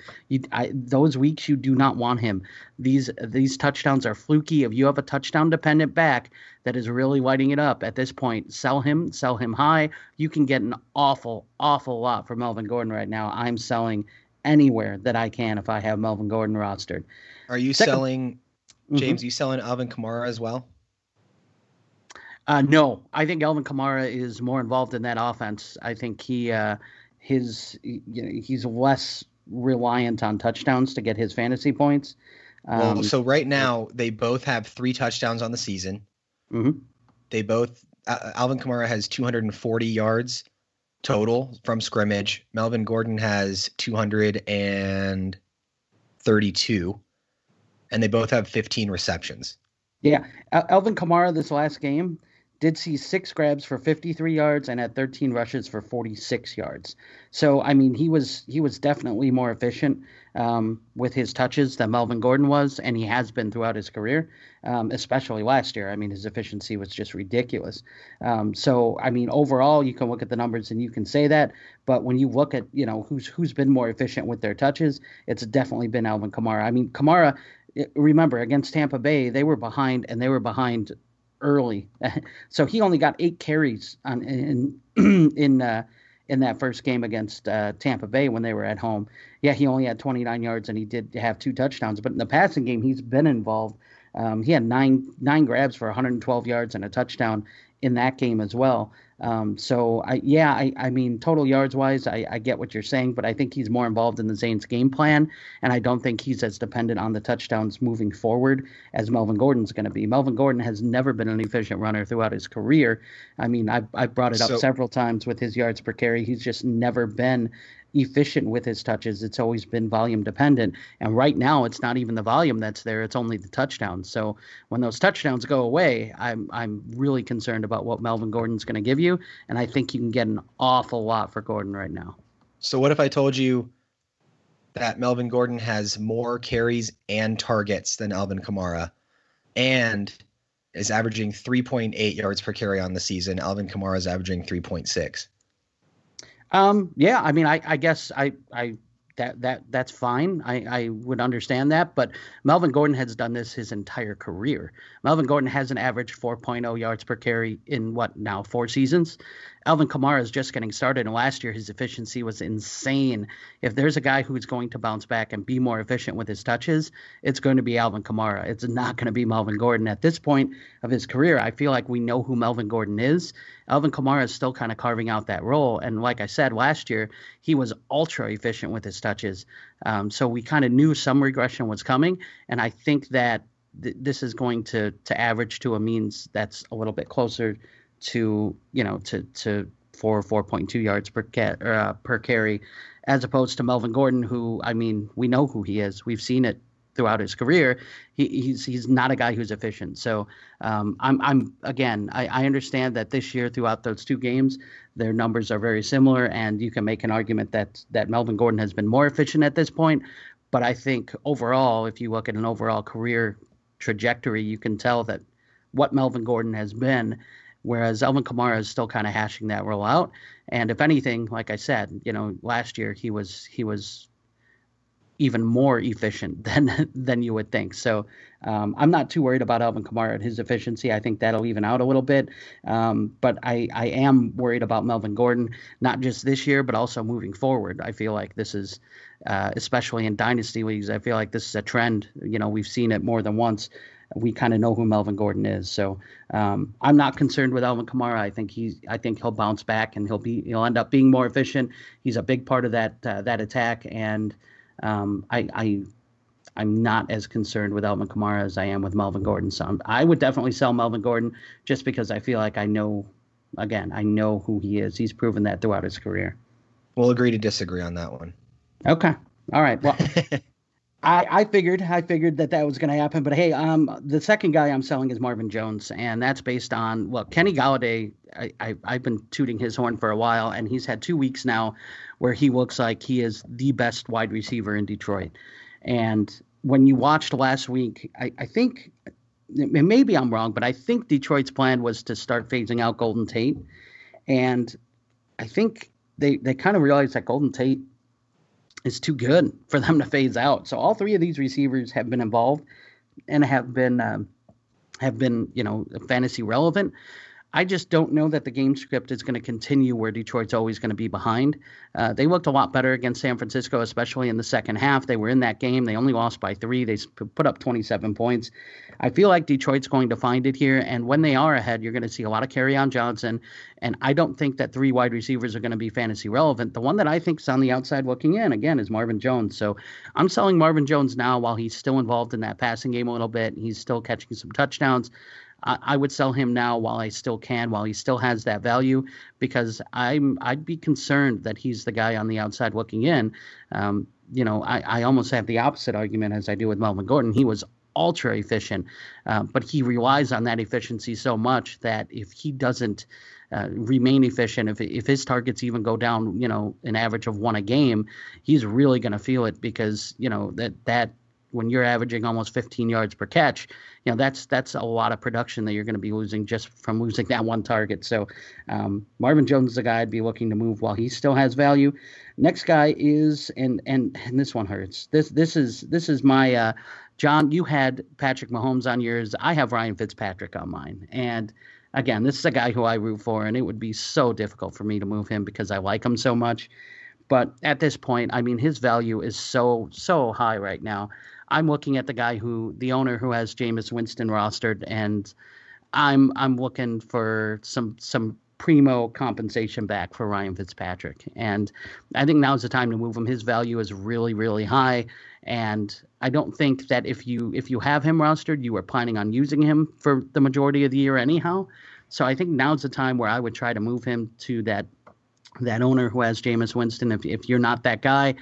those weeks you do not want him. These these touchdowns are fluky. If you have a touchdown dependent back that is really lighting it up at this point, sell him, sell him high. You can get an awful, awful lot for Melvin Gordon right now. I'm selling anywhere that I can if I have Melvin Gordon rostered. Are you Second, selling mm-hmm. James? Mm-hmm. You selling Alvin Kamara as well? Uh, no, I think Alvin Kamara is more involved in that offense. I think he uh, his you know, he's less reliant on touchdowns to get his fantasy points. Um, well, so right now they both have three touchdowns on the season. Mm-hmm. They both uh, Alvin Kamara has 240 yards total from scrimmage. Melvin Gordon has 232, and they both have 15 receptions. Yeah, Alvin Kamara this last game did see six grabs for 53 yards and had 13 rushes for 46 yards. So I mean, he was he was definitely more efficient um, with his touches than Melvin Gordon was, and he has been throughout his career, um, especially last year. I mean, his efficiency was just ridiculous. Um, so I mean, overall, you can look at the numbers and you can say that, but when you look at you know who's who's been more efficient with their touches, it's definitely been Alvin Kamara. I mean, Kamara. Remember against Tampa Bay, they were behind and they were behind early. so he only got eight carries on in in uh, in that first game against uh, Tampa Bay when they were at home. Yeah, he only had 29 yards and he did have two touchdowns. But in the passing game, he's been involved. Um, he had nine nine grabs for 112 yards and a touchdown in that game as well. Um, so I, yeah, I, I mean, total yards wise, I, I get what you're saying, but I think he's more involved in the Saints' game plan, and I don't think he's as dependent on the touchdowns moving forward as Melvin Gordon's going to be. Melvin Gordon has never been an efficient runner throughout his career. I mean, I I brought it up so, several times with his yards per carry. He's just never been efficient with his touches. It's always been volume dependent. And right now, it's not even the volume that's there; it's only the touchdowns. So when those touchdowns go away, I'm I'm really concerned about what Melvin Gordon's going to give you, and I think you can get an awful lot for Gordon right now. So what if I told you that Melvin Gordon has more carries and targets than Alvin Kamara, and is averaging 3.8 yards per carry on the season. Alvin Kamara is averaging 3.6. Um, yeah, I mean, I, I guess I, I that that that's fine. I, I would understand that, but Melvin Gordon has done this his entire career. Melvin Gordon has an average 4.0 yards per carry in what now four seasons. Alvin Kamara is just getting started, and last year his efficiency was insane. If there's a guy who's going to bounce back and be more efficient with his touches, it's going to be Alvin Kamara. It's not going to be Melvin Gordon. At this point of his career, I feel like we know who Melvin Gordon is. Alvin Kamara is still kind of carving out that role, and like I said last year, he was ultra efficient with his touches. Um, so we kind of knew some regression was coming, and I think that th- this is going to to average to a means that's a little bit closer to you know to to four four point two yards per ca- uh, per carry, as opposed to Melvin Gordon, who I mean we know who he is. We've seen it throughout his career. He, he's he's not a guy who's efficient. So um, I'm I'm again I, I understand that this year throughout those two games their numbers are very similar, and you can make an argument that that Melvin Gordon has been more efficient at this point. But I think overall, if you look at an overall career trajectory, you can tell that what Melvin Gordon has been whereas Alvin Kamara is still kind of hashing that role out. And if anything, like I said, you know, last year he was he was even more efficient than than you would think. So um, I'm not too worried about Alvin Kamara and his efficiency. I think that'll even out a little bit. Um, but I, I am worried about Melvin Gordon, not just this year, but also moving forward. I feel like this is, uh, especially in dynasty leagues, I feel like this is a trend. You know, we've seen it more than once we kind of know who Melvin Gordon is. So um, I'm not concerned with Alvin Kamara. I think he's I think he'll bounce back and he'll be he'll end up being more efficient. He's a big part of that uh, that attack, and um, I, I I'm not as concerned with Alvin Kamara as I am with Melvin Gordon. So I'm, i would definitely sell Melvin Gordon just because I feel like I know, again, I know who he is. He's proven that throughout his career. We'll agree to disagree on that one. Okay. All right. Well, I, I figured I figured that that was going to happen, but hey, um, the second guy I'm selling is Marvin Jones, and that's based on well, Kenny Golladay. I, I I've been tooting his horn for a while, and he's had two weeks now where he looks like he is the best wide receiver in Detroit. And when you watched last week, I, I think maybe I'm wrong, but I think Detroit's plan was to start phasing out Golden Tate, and I think they they kind of realized that Golden Tate is too good for them to phase out. So all three of these receivers have been involved and have been um, have been you know fantasy relevant. I just don't know that the game script is going to continue where Detroit's always going to be behind. Uh, they looked a lot better against San Francisco, especially in the second half. They were in that game. They only lost by three. They put up 27 points. I feel like Detroit's going to find it here. And when they are ahead, you're going to see a lot of Kerryon Johnson. And I don't think that three wide receivers are going to be fantasy relevant. The one that I think is on the outside looking in, again, is Marvin Jones. So I'm selling Marvin Jones now while he's still involved in that passing game a little bit. He's still catching some touchdowns. I, would sell him now while I still can, while he still has that value, because I'm I'd be concerned that he's the guy on the outside looking in. Um, you know, I, I almost have the opposite argument as I do with Melvin Gordon. He was ultra efficient, uh, but he relies on that efficiency so much that if he doesn't uh, remain efficient, if if his targets even go down, you know, an average of one a game, he's really going to feel it because you know that that when you're averaging almost 15 yards per catch, you know that's that's a lot of production that you're going to be losing just from losing that one target. So um, Marvin Jones is a guy I'd be looking to move while he still has value. Next guy is and and and this one hurts. This this is this is my uh, John. You had Patrick Mahomes on yours. I have Ryan Fitzpatrick on mine, and again, this is a guy who I root for, and it would be so difficult for me to move him because I like him so much. But at this point, I mean, his value is so so high right now. I'm looking at the guy who the owner who has Jameis Winston rostered, and I'm I'm looking for some some primo compensation back for Ryan Fitzpatrick. And I think now's the time to move him. His value is really, really high. And I don't think that if you if you have him rostered, you are planning on using him for the majority of the year anyhow. So I think now's the time where I would try to move him to that that owner who has Jameis Winston. If if you're not that guy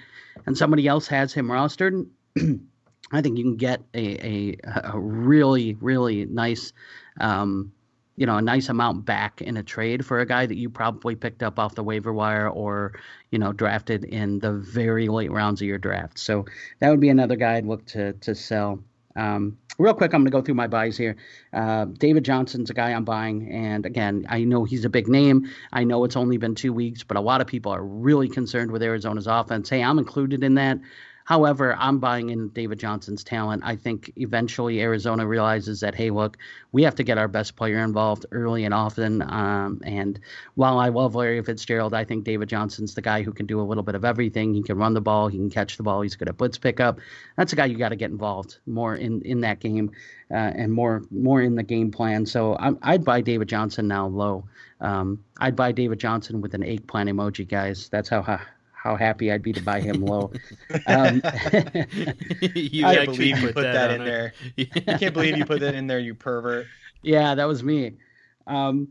and somebody else has him rostered, I think you can get a, a, a really, really nice, um, you know, a nice amount back in a trade for a guy that you probably picked up off the waiver wire or, you know, drafted in the very late rounds of your draft. So that would be another guy I'd look to to sell. Um, real quick, I'm going to go through my buys here. Uh, David Johnson's a guy I'm buying, and again, I know he's a big name. I know it's only been two weeks, but a lot of people are really concerned with Arizona's offense. Hey, I'm included in that. However, I'm buying in David Johnson's talent. I think eventually Arizona realizes that, hey, look, we have to get our best player involved early and often. Um, and while I love Larry Fitzgerald, I think David Johnson's the guy who can do a little bit of everything. He can run the ball, he can catch the ball, he's good at blitz pickup. That's a guy you got to get involved more in, in that game uh, and more more in the game plan. So i would buy David Johnson now low. Um, I'd buy David Johnson with an eggplant emoji, guys. That's how how happy I'd be to buy him low. Um, you I can't believe you put that, that in there. I can't believe you put that in there, you pervert. Yeah, that was me. Um,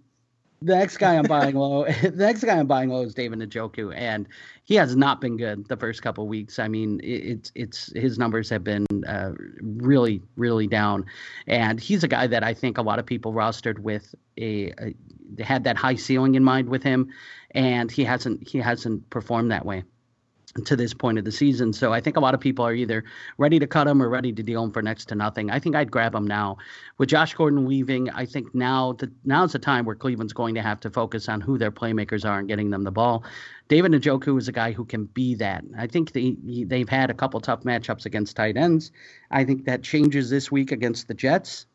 the next guy I'm buying low, the next guy I'm buying low is David Njoku, and he has not been good the first couple weeks. I mean, it's it's his numbers have been uh, really really down, and he's a guy that I think a lot of people rostered with a, a had that high ceiling in mind with him, and he hasn't he hasn't performed that way to this point of the season. So I think a lot of people are either ready to cut him or ready to deal him for next to nothing. I think I'd grab him now. With Josh Gordon leaving, I think now the now's the time where Cleveland's going to have to focus on who their playmakers are and getting them the ball. David Njoku is a guy who can be that. I think they they've had a couple tough matchups against tight ends. I think that changes this week against the Jets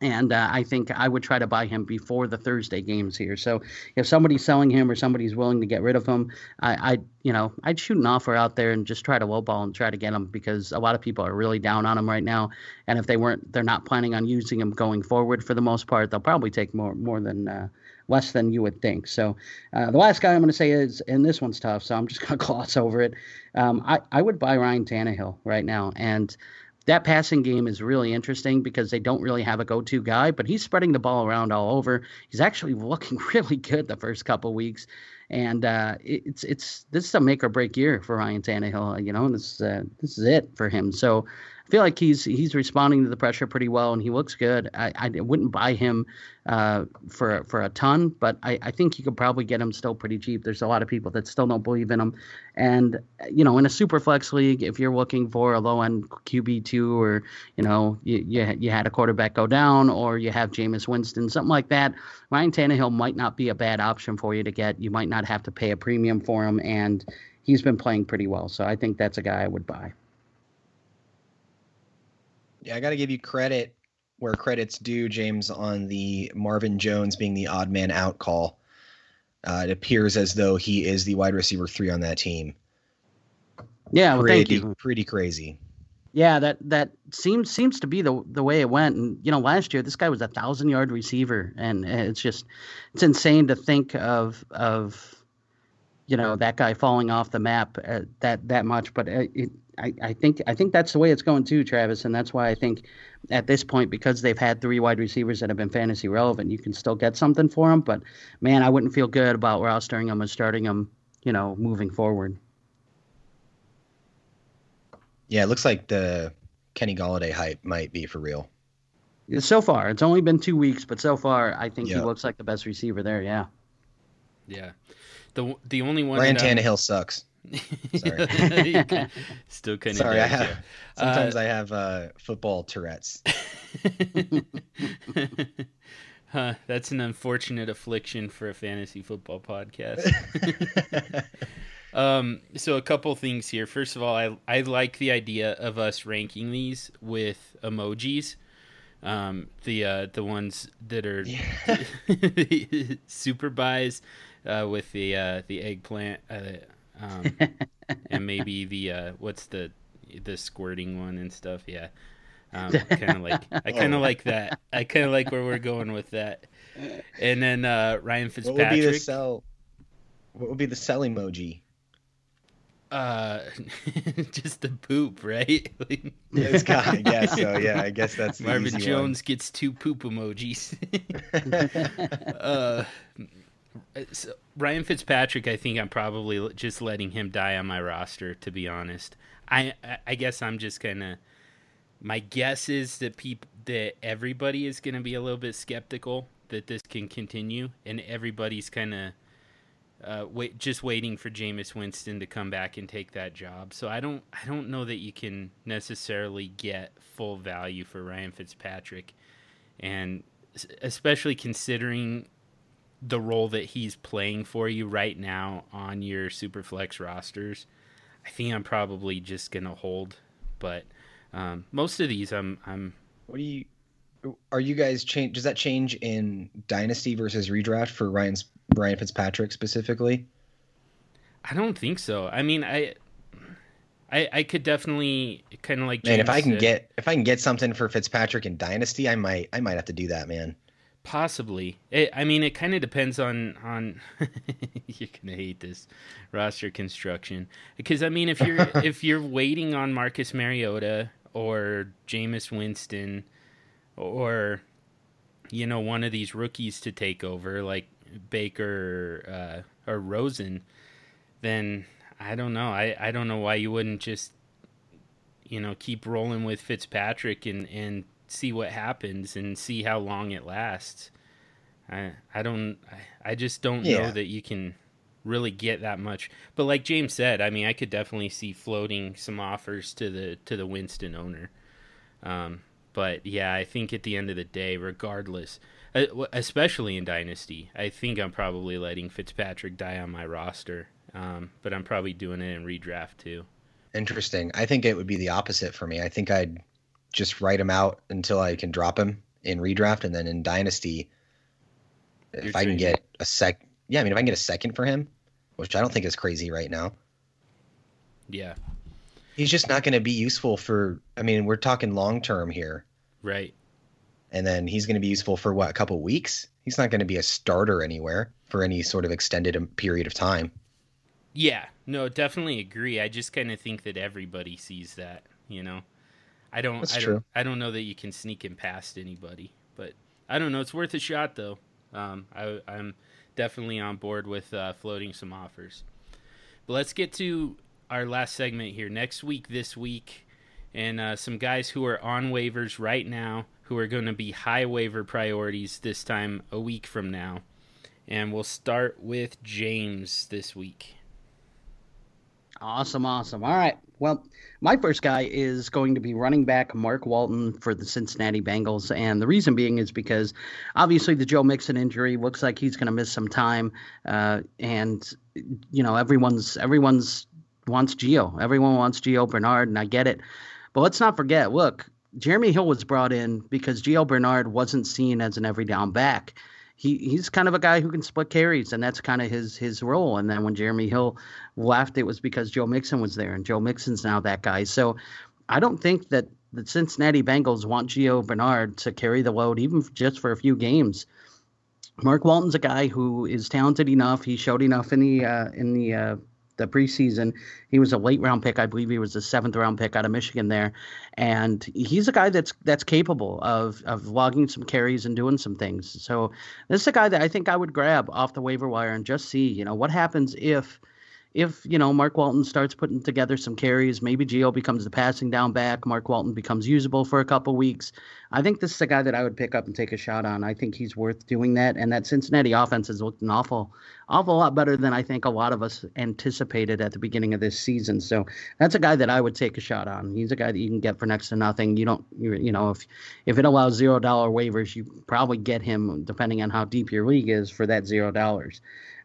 and uh, I think I would try to buy him before the Thursday games here. So if somebody's selling him or somebody's willing to get rid of him, I, I you know, I'd shoot an offer out there and just try to lowball and try to get him because a lot of people are really down on him right now. And if they weren't, they're not planning on using him going forward for the most part. They'll probably take more more than uh, less than you would think. So uh, the last guy I'm going to say is, and this one's tough, so I'm just going to gloss over it. Um, I I would buy Ryan Tannehill right now and that passing game is really interesting because they don't really have a go-to guy, but he's spreading the ball around all over. He's actually looking really good the first couple weeks, and uh, it's it's this is a make or break year for Ryan Tannehill. You know, this uh, this is it for him. So feel like he's he's responding to the pressure pretty well, and he looks good. I, I wouldn't buy him uh, for for a ton, but I, I think you could probably get him still pretty cheap. There's a lot of people that still don't believe in him, and you know, in a super flex league, if you're looking for a low end QB two, or you know, you, you you had a quarterback go down, or you have Jameis Winston, something like that, Ryan Tannehill might not be a bad option for you to get. You might not have to pay a premium for him, and he's been playing pretty well. So I think that's a guy I would buy. Yeah, I got to give you credit where credit's due, James, on the Marvin Jones being the odd man out call. Uh, it appears as though he is the wide receiver three on that team. Yeah, well, pretty, thank you. Pretty crazy. Yeah, that that seems seems to be the the way it went. And you know, last year this guy was a thousand yard receiver, and it's just it's insane to think of of you know that guy falling off the map uh, that that much. But uh, it, I, I think I think that's the way it's going too, Travis, and that's why I think at this point because they've had three wide receivers that have been fantasy relevant, you can still get something for them. But man, I wouldn't feel good about rostering them and starting them, you know, moving forward. Yeah, it looks like the Kenny Golladay hype might be for real. So far, it's only been two weeks, but so far, I think yep. he looks like the best receiver there. Yeah. Yeah. The the only one. Ryan Tannehill sucks. Sorry. Still of. Sorry, I have. Sometimes uh, I have uh, football Tourette's. huh, that's an unfortunate affliction for a fantasy football podcast. um, so a couple things here. First of all, I I like the idea of us ranking these with emojis. Um, the uh, the ones that are yeah. super buys uh, with the uh, the eggplant. Uh, um, and maybe the uh, what's the the squirting one and stuff. Yeah, um, kind of like I kind of oh. like that. I kind of like where we're going with that. And then uh, Ryan Fitzpatrick. What would be the sell? What would be the sell emoji? Uh, just the poop, right? it's got, I guess so. Yeah, I guess that's Marvin Jones one. gets two poop emojis. uh, so Ryan Fitzpatrick, I think I'm probably just letting him die on my roster. To be honest, I I guess I'm just gonna. My guess is that people that everybody is gonna be a little bit skeptical that this can continue, and everybody's kind of uh, wait, just waiting for Jameis Winston to come back and take that job. So I don't, I don't know that you can necessarily get full value for Ryan Fitzpatrick, and especially considering the role that he's playing for you right now on your Superflex rosters. I think I'm probably just gonna hold, but um, most of these I'm, I'm. What do you? Are you guys change? Does that change in dynasty versus redraft for Ryan's Ryan Fitzpatrick specifically? I don't think so. I mean, I I, I could definitely kind of like. Man, if I can get if I can get something for Fitzpatrick in Dynasty, I might I might have to do that, man. Possibly. It, I mean, it kind of depends on on. you're gonna hate this roster construction because I mean, if you're if you're waiting on Marcus Mariota or Jameis Winston or you know one of these rookies to take over like Baker uh, or Rosen, then I don't know. I, I don't know why you wouldn't just you know keep rolling with Fitzpatrick and and see what happens and see how long it lasts. I I don't I, I just don't yeah. know that you can really get that much. But like James said, I mean, I could definitely see floating some offers to the to the Winston owner. Um, but yeah, I think at the end of the day, regardless, uh, especially in Dynasty, I think I'm probably letting Fitzpatrick die on my roster. Um, but I'm probably doing it in redraft too. Interesting. I think it would be the opposite for me. I think I'd just write him out until I can drop him in redraft, and then in Dynasty, You're if I can get a sec, yeah, I mean, if I can get a second for him, which I don't think is crazy right now. Yeah, he's just not going to be useful for. I mean, we're talking long term here, right? And then he's going to be useful for what a couple weeks. He's not going to be a starter anywhere for any sort of extended um, period of time. Yeah, no, definitely agree. I just kind of think that everybody sees that, you know. I don't. That's I true. don't. I don't know that you can sneak him past anybody, but I don't know. It's worth a shot though. Um, I, am definitely on board with uh, floating some offers. But let's get to our last segment here. Next week, this week, and uh, some guys who are on waivers right now who are going to be high waiver priorities this time a week from now. And we'll start with James this week. Awesome, awesome. All right. Well, my first guy is going to be running back Mark Walton for the Cincinnati Bengals. And the reason being is because obviously the Joe Mixon injury looks like he's going to miss some time. Uh, and, you know, everyone's, everyone's wants Gio. Everyone wants Gio Bernard, and I get it. But let's not forget look, Jeremy Hill was brought in because Gio Bernard wasn't seen as an every down back he he's kind of a guy who can split carries, and that's kind of his his role. And then when Jeremy Hill left, it was because Joe Mixon was there, and Joe Mixon's now that guy. So I don't think that the Cincinnati Bengals want Gio Bernard to carry the load, even just for a few games. Mark Walton's a guy who is talented enough. He showed enough in the uh, in the uh, the preseason. He was a late round pick, I believe he was a seventh round pick out of Michigan there, and he's a guy that's that's capable of of logging some carries and doing some things. So this is a guy that I think I would grab off the waiver wire and just see, you know, what happens if if you know Mark Walton starts putting together some carries, maybe Gio becomes the passing down back. Mark Walton becomes usable for a couple weeks. I think this is a guy that I would pick up and take a shot on. I think he's worth doing that. And that Cincinnati offense has looked an awful, awful lot better than I think a lot of us anticipated at the beginning of this season. So that's a guy that I would take a shot on. He's a guy that you can get for next to nothing. You don't, you, you know, if if it allows zero dollar waivers, you probably get him depending on how deep your league is for that zero dollars.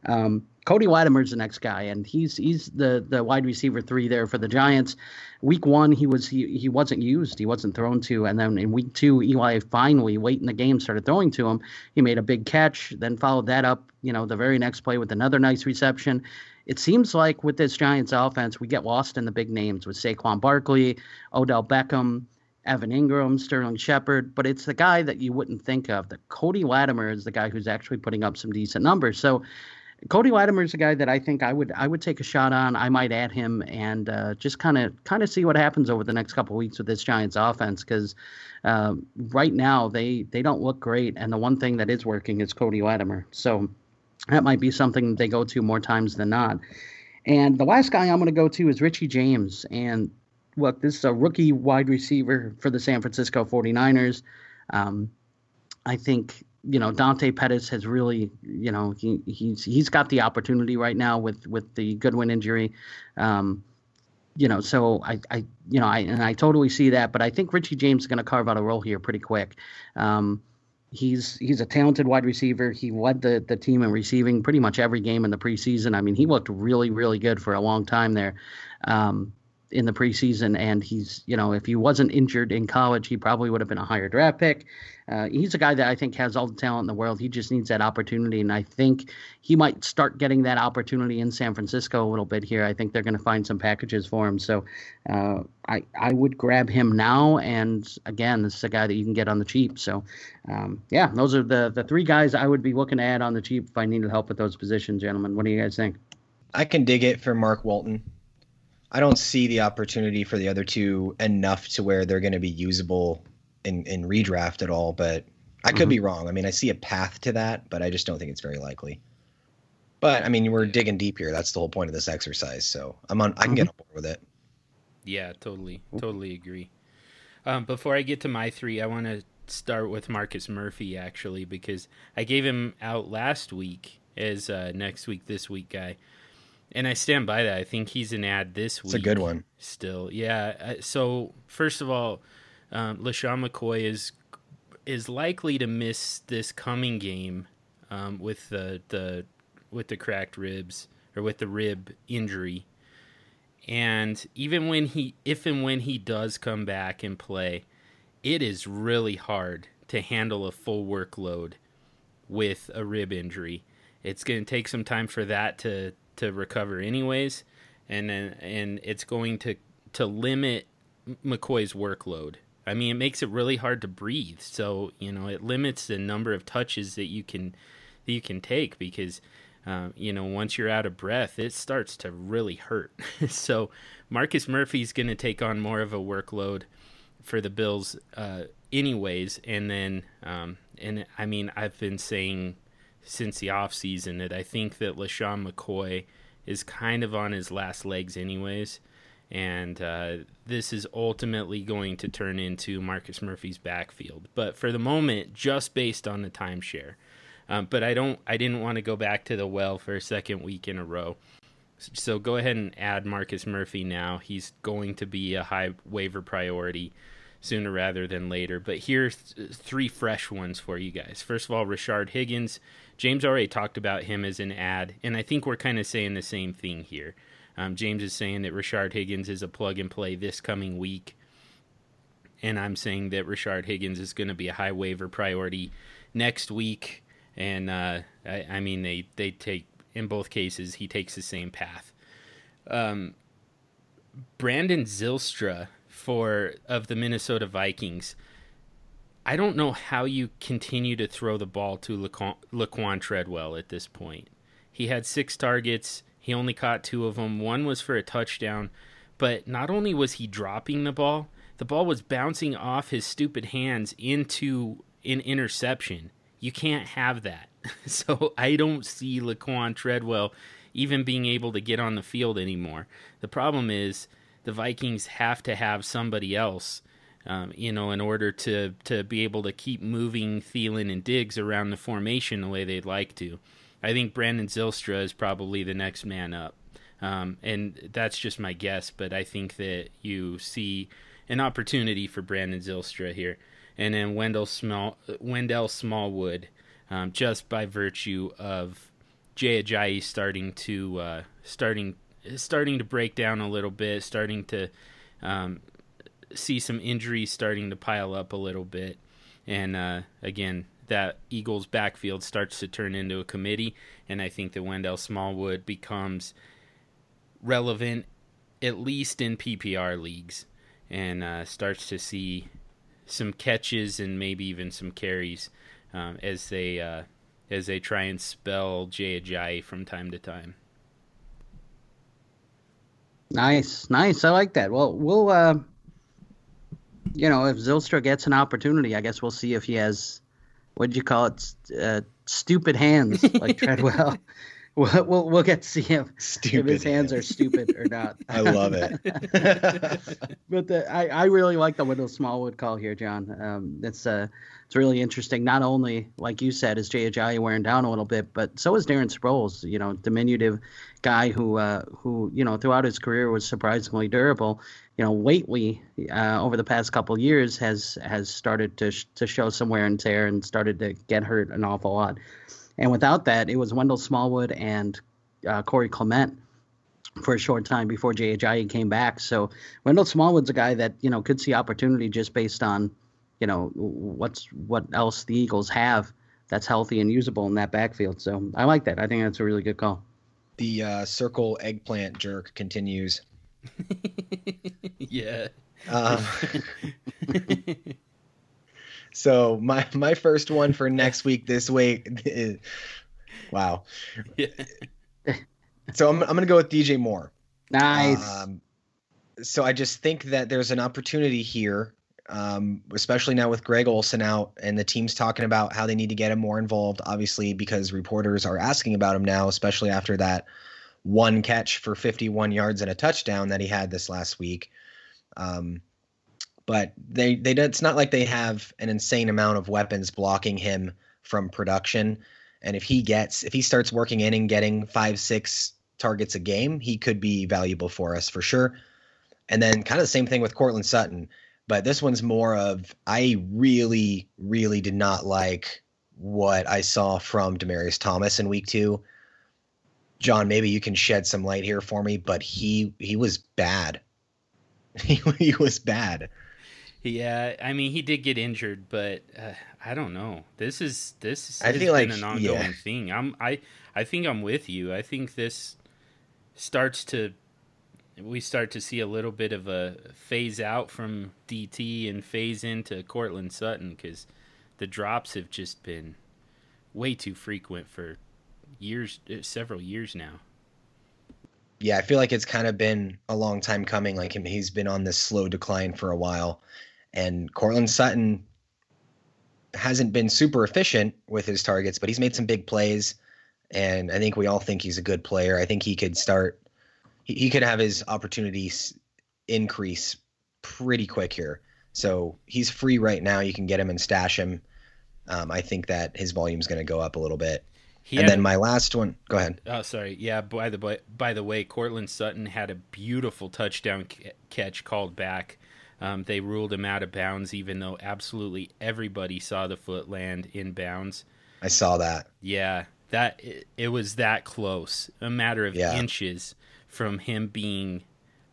Um, Cody Latimer's the next guy, and he's he's the the wide receiver three there for the Giants. Week one, he was he, he wasn't used, he wasn't thrown to, and then in week two, Eli finally late in the game started throwing to him. He made a big catch, then followed that up, you know, the very next play with another nice reception. It seems like with this Giants offense, we get lost in the big names with Saquon Barkley, Odell Beckham. Evan Engram, Sterling Shepard, but it's the guy that you wouldn't think of. The Cody Latimer is the guy who's actually putting up some decent numbers. So Cody Latimer is a guy that I think I would I would take a shot on. I might add him and uh, just kind of kind of see what happens over the next couple weeks with this Giants offense because uh, right now they they don't look great and the one thing that is working is Cody Latimer. So that might be something they go to more times than not. And the last guy I'm going to go to is Richie James. And look, this is a rookie wide receiver for the San Francisco 49ers. Um, I think you know Dante Pettis has really you know he he's he's got the opportunity right now with with the Goodwin injury. Um, you know, so I, I, you know, I and I totally see that, but I think Richie James is going to carve out a role here pretty quick. Um, he's he's a talented wide receiver. He led the the team in receiving pretty much every game in the preseason. I mean, he looked really really good for a long time there. Um, in the preseason, and he's you know if he wasn't injured in college, he probably would have been a higher draft pick. Uh, he's a guy that I think has all the talent in the world. He just needs that opportunity, and I think he might start getting that opportunity in San Francisco a little bit here. I think they're going to find some packages for him, so uh, I I would grab him now. And again, this is a guy that you can get on the cheap. So um, yeah, those are the the three guys I would be looking to add on the cheap if I needed help with those positions, gentlemen. What do you guys think? I can dig it for Mark Walton. I don't see the opportunity for the other two enough to where they're going to be usable in, in redraft at all, but I could mm-hmm. be wrong. I mean, I see a path to that, but I just don't think it's very likely. But I mean, we're digging deep here. That's the whole point of this exercise. So I'm on. I can mm-hmm. get on board with it. Yeah, totally, totally agree. Um, before I get to my three, I want to start with Marcus Murphy actually because I gave him out last week as uh, next week, this week guy, and I stand by that. I think he's an ad this week. It's a good one. Still, yeah. Uh, so first of all, um, LeSean McCoy is is likely to miss this coming game um, with the the with the cracked ribs or with the rib injury. And even when he, if and when he does come back and play, it is really hard to handle a full workload with a rib injury. It's going to take some time for that to to recover, anyways, and and it's going to to limit McCoy's workload. I mean, it makes it really hard to breathe. So you know, it limits the number of touches that you can that you can take because uh, you know once you're out of breath, it starts to really hurt. so Marcus Murphy's going to take on more of a workload for the Bills, uh, anyways. And then, um, and I mean, I've been saying since the off season that I think that LeSean McCoy is kind of on his last legs, anyways and uh, this is ultimately going to turn into Marcus Murphy's backfield. But for the moment, just based on the timeshare. Um, but I don't. I didn't want to go back to the well for a second week in a row. So go ahead and add Marcus Murphy now. He's going to be a high waiver priority sooner rather than later. But here's three fresh ones for you guys. First of all, Rashard Higgins. James already talked about him as an ad, and I think we're kind of saying the same thing here. Um, James is saying that Rashard Higgins is a plug and play this coming week. And I'm saying that Rashard Higgins is going to be a high waiver priority next week. And uh, I, I, mean, they, they take, in both cases, he takes the same path. Um, Brandon Zylstra for of the Minnesota Vikings. I don't know how you continue to throw the ball to Laquan, Laquan Treadwell at this point. He had six targets. He only caught two of them. One was for a touchdown, but not only was he dropping the ball, the ball was bouncing off his stupid hands into an interception. You can't have that. So I don't see Laquan Treadwell even being able to get on the field anymore. The problem is the Vikings have to have somebody else, um, you know, in order to to be able to keep moving Thielen and Diggs around the formation the way they'd like to. I think Brandon Zylstra is probably the next man up. Um, and that's just my guess, but I think that you see an opportunity for Brandon Zylstra here. And then Wendell Small Wendell Smallwood, um, just by virtue of Jay Ajayi starting to uh, starting starting to break down a little bit, starting to um, see some injuries starting to pile up a little bit, and uh, again, that Eagles backfield starts to turn into a committee, and I think that Wendell Smallwood becomes relevant at least in PPR leagues and uh, starts to see some catches and maybe even some carries um, as they uh, as they try and spell Jay Ajayi from time to time. Nice, nice. I like that. Well, we'll uh, you know if Zylstra gets an opportunity, I guess we'll see if he has what did you call it? Uh, stupid hands like Treadwell. We'll, we'll, we'll get to see if, Stupid. if his hands are stupid or not. I love it. but the, I, I really like the Wendell Smallwood call here, John. Um, it's uh, it's really interesting. Not only, like you said, is Jay Ajayi wearing down a little bit, but so is Darren Sproles. You know, diminutive guy who uh, who you know throughout his career was surprisingly durable. You know, lately uh, over the past couple years has has started to sh- to show some wear and tear and started to get hurt an awful lot. And without that, it was Wendell Smallwood and uh, Corey Clement for a short time before Ajayi came back. So Wendell Smallwood's a guy that you know could see opportunity just based on you know what's what else the Eagles have that's healthy and usable in that backfield. So I like that. I think that's a really good call. the uh, circle eggplant jerk continues. yeah. Um, so my my first one for next week this week is wow. Yeah. So I'm I'm gonna go with DJ Moore. Nice. Um, so I just think that there's an opportunity here, um, especially now with Greg Olsen out and the team's talking about how they need to get him more involved. Obviously, because reporters are asking about him now, especially after that one catch for 51 yards and a touchdown that he had this last week. Um, but they they it's not like they have an insane amount of weapons blocking him from production. And if he gets if he starts working in and getting five six targets a game, he could be valuable for us for sure. And then kind of the same thing with Courtland Sutton, but this one's more of I really really did not like what I saw from Demaryius Thomas in week 2. John, maybe you can shed some light here for me, but he he was bad. He, he was bad. Yeah, I mean he did get injured, but uh, I don't know. This is this I has feel been like- an ongoing yeah. thing. I'm I I think I'm with you. I think this starts to we start to see a little bit of a phase out from DT and phase into Courtland Sutton because the drops have just been way too frequent for years, uh, several years now. Yeah, I feel like it's kind of been a long time coming. Like him, he's been on this slow decline for a while, and Courtland Sutton hasn't been super efficient with his targets, but he's made some big plays, and I think we all think he's a good player. I think he could start. He, he could have his opportunities increase pretty quick here. So he's free right now. You can get him and stash him. Um, I think that his volume is going to go up a little bit. He and had then my last one. Go ahead. Oh, sorry. Yeah. By the by, by the way, Courtland Sutton had a beautiful touchdown ca- catch called back. Um, they ruled him out of bounds, even though absolutely everybody saw the foot land in bounds. I saw that. Yeah, that it, it was that close, a matter of Yeah. inches from him being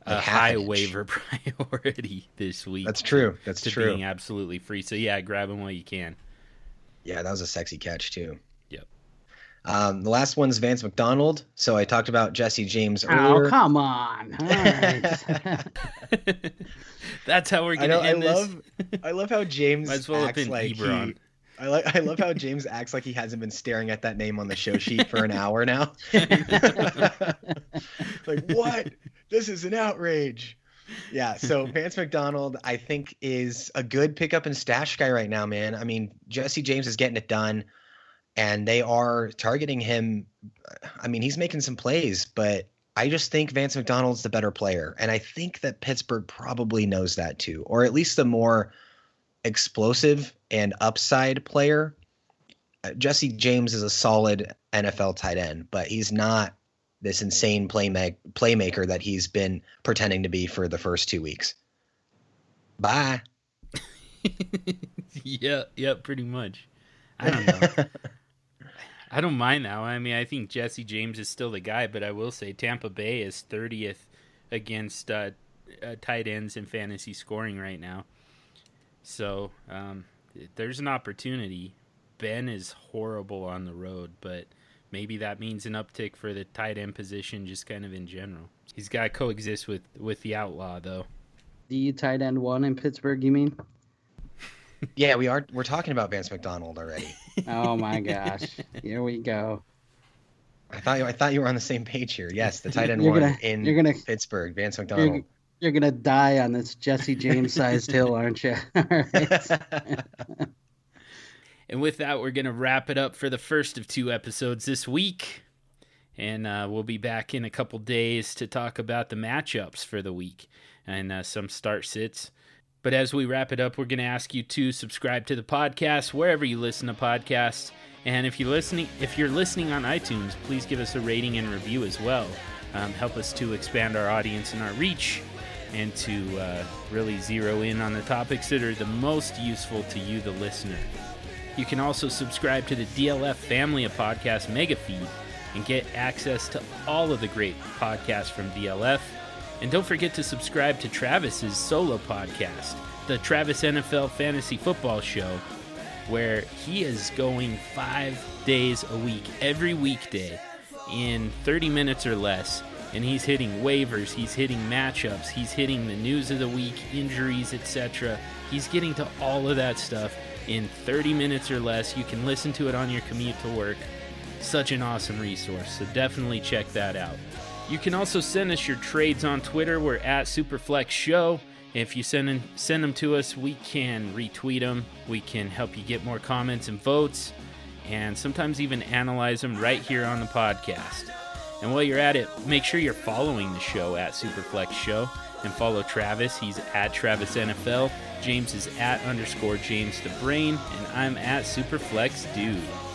a Like high waiver priority this week. That's true. That's to true. being absolutely free. So yeah, grab him while you can. Yeah, that was a sexy catch too. Yep. Um, the last one's Vance McDonald. So I talked about Jesse James oh, earlier. come on. All right. That's how we're I gonna know. I end this. love. I love how James Might as well have acts been like Ebron. he. I like. I love how James acts like he hasn't been staring at that name on the show sheet for an hour now. like what? This is an outrage. Yeah. So Vance McDonald, I think, is a good pickup and stash guy right now, man. I mean, Jesse James is getting it done, and they are targeting him. I mean, he's making some plays, but I just think Vance McDonald's the better player. And I think that Pittsburgh probably knows that too, or at least the more explosive and upside player. Uh, Jesse James is a solid NFL tight end, but he's not this insane playma- playmaker that he's been pretending to be for the first two weeks. Bye. yeah, yeah, pretty much. I don't know. I don't mind that. One. I mean, I think Jesse James is still the guy, but I will say Tampa Bay is 30th against uh, uh, tight ends in fantasy scoring right now. So um, there's an opportunity. Ben is horrible on the road, but maybe that means an uptick for the tight end position, just kind of in general. He's got to coexist with with the outlaw, though. the tight end one in Pittsburgh, you mean? Yeah, we are. We're talking about Vance McDonald already. Oh my gosh. Here we go. I thought you, I thought you were on the same page here. Yes, the tight end You're one gonna- in you're gonna- Pittsburgh, Vance You're, McDonald. you're gonna die on this Jesse James sized hill, aren't you? And with that, we're going to wrap it up for the first of two episodes this week. And uh, we'll be back in a couple days to talk about the matchups for the week and uh, some start sits. But as we wrap it up, we're going to ask you to subscribe to the podcast wherever you listen to podcasts. And if you're listening, if you're listening on iTunes, please give us a rating and review as well. Um, help us to expand our audience and our reach, and to uh, really zero in on the topics that are the most useful to you, the listener. You can also subscribe to the DLF family of podcasts mega feed and get access to all of the great podcasts from DLF. And don't forget to subscribe to Travis's solo podcast, the Travis NFL Fantasy Football Show, where he is going five days a week, every weekday, in 30 minutes or less. And he's hitting waivers, he's hitting matchups, he's hitting the news of the week, injuries, etc. He's getting to all of that stuff in 30 minutes or less. You can listen to it on your commute to work. Such an awesome resource, so definitely check that out. You can also send us your trades on Twitter. We're at Superflex Show. If you send in, send them to us, we can retweet them. We can help you get more comments and votes, and sometimes even analyze them right here on the podcast. And while you're at it, make sure you're following the show at Superflex Show and follow Travis. He's at Travis NFL. James is at underscore James the Brain, and I'm at Superflex Dude.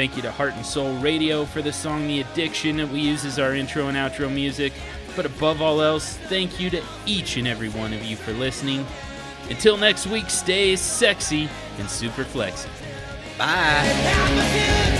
Thank you to Heart and Soul Radio for the song The Addiction that we use as our intro and outro music. But above all else, thank you to each and every one of you for listening. Until next week, stay sexy and super flexy. Bye.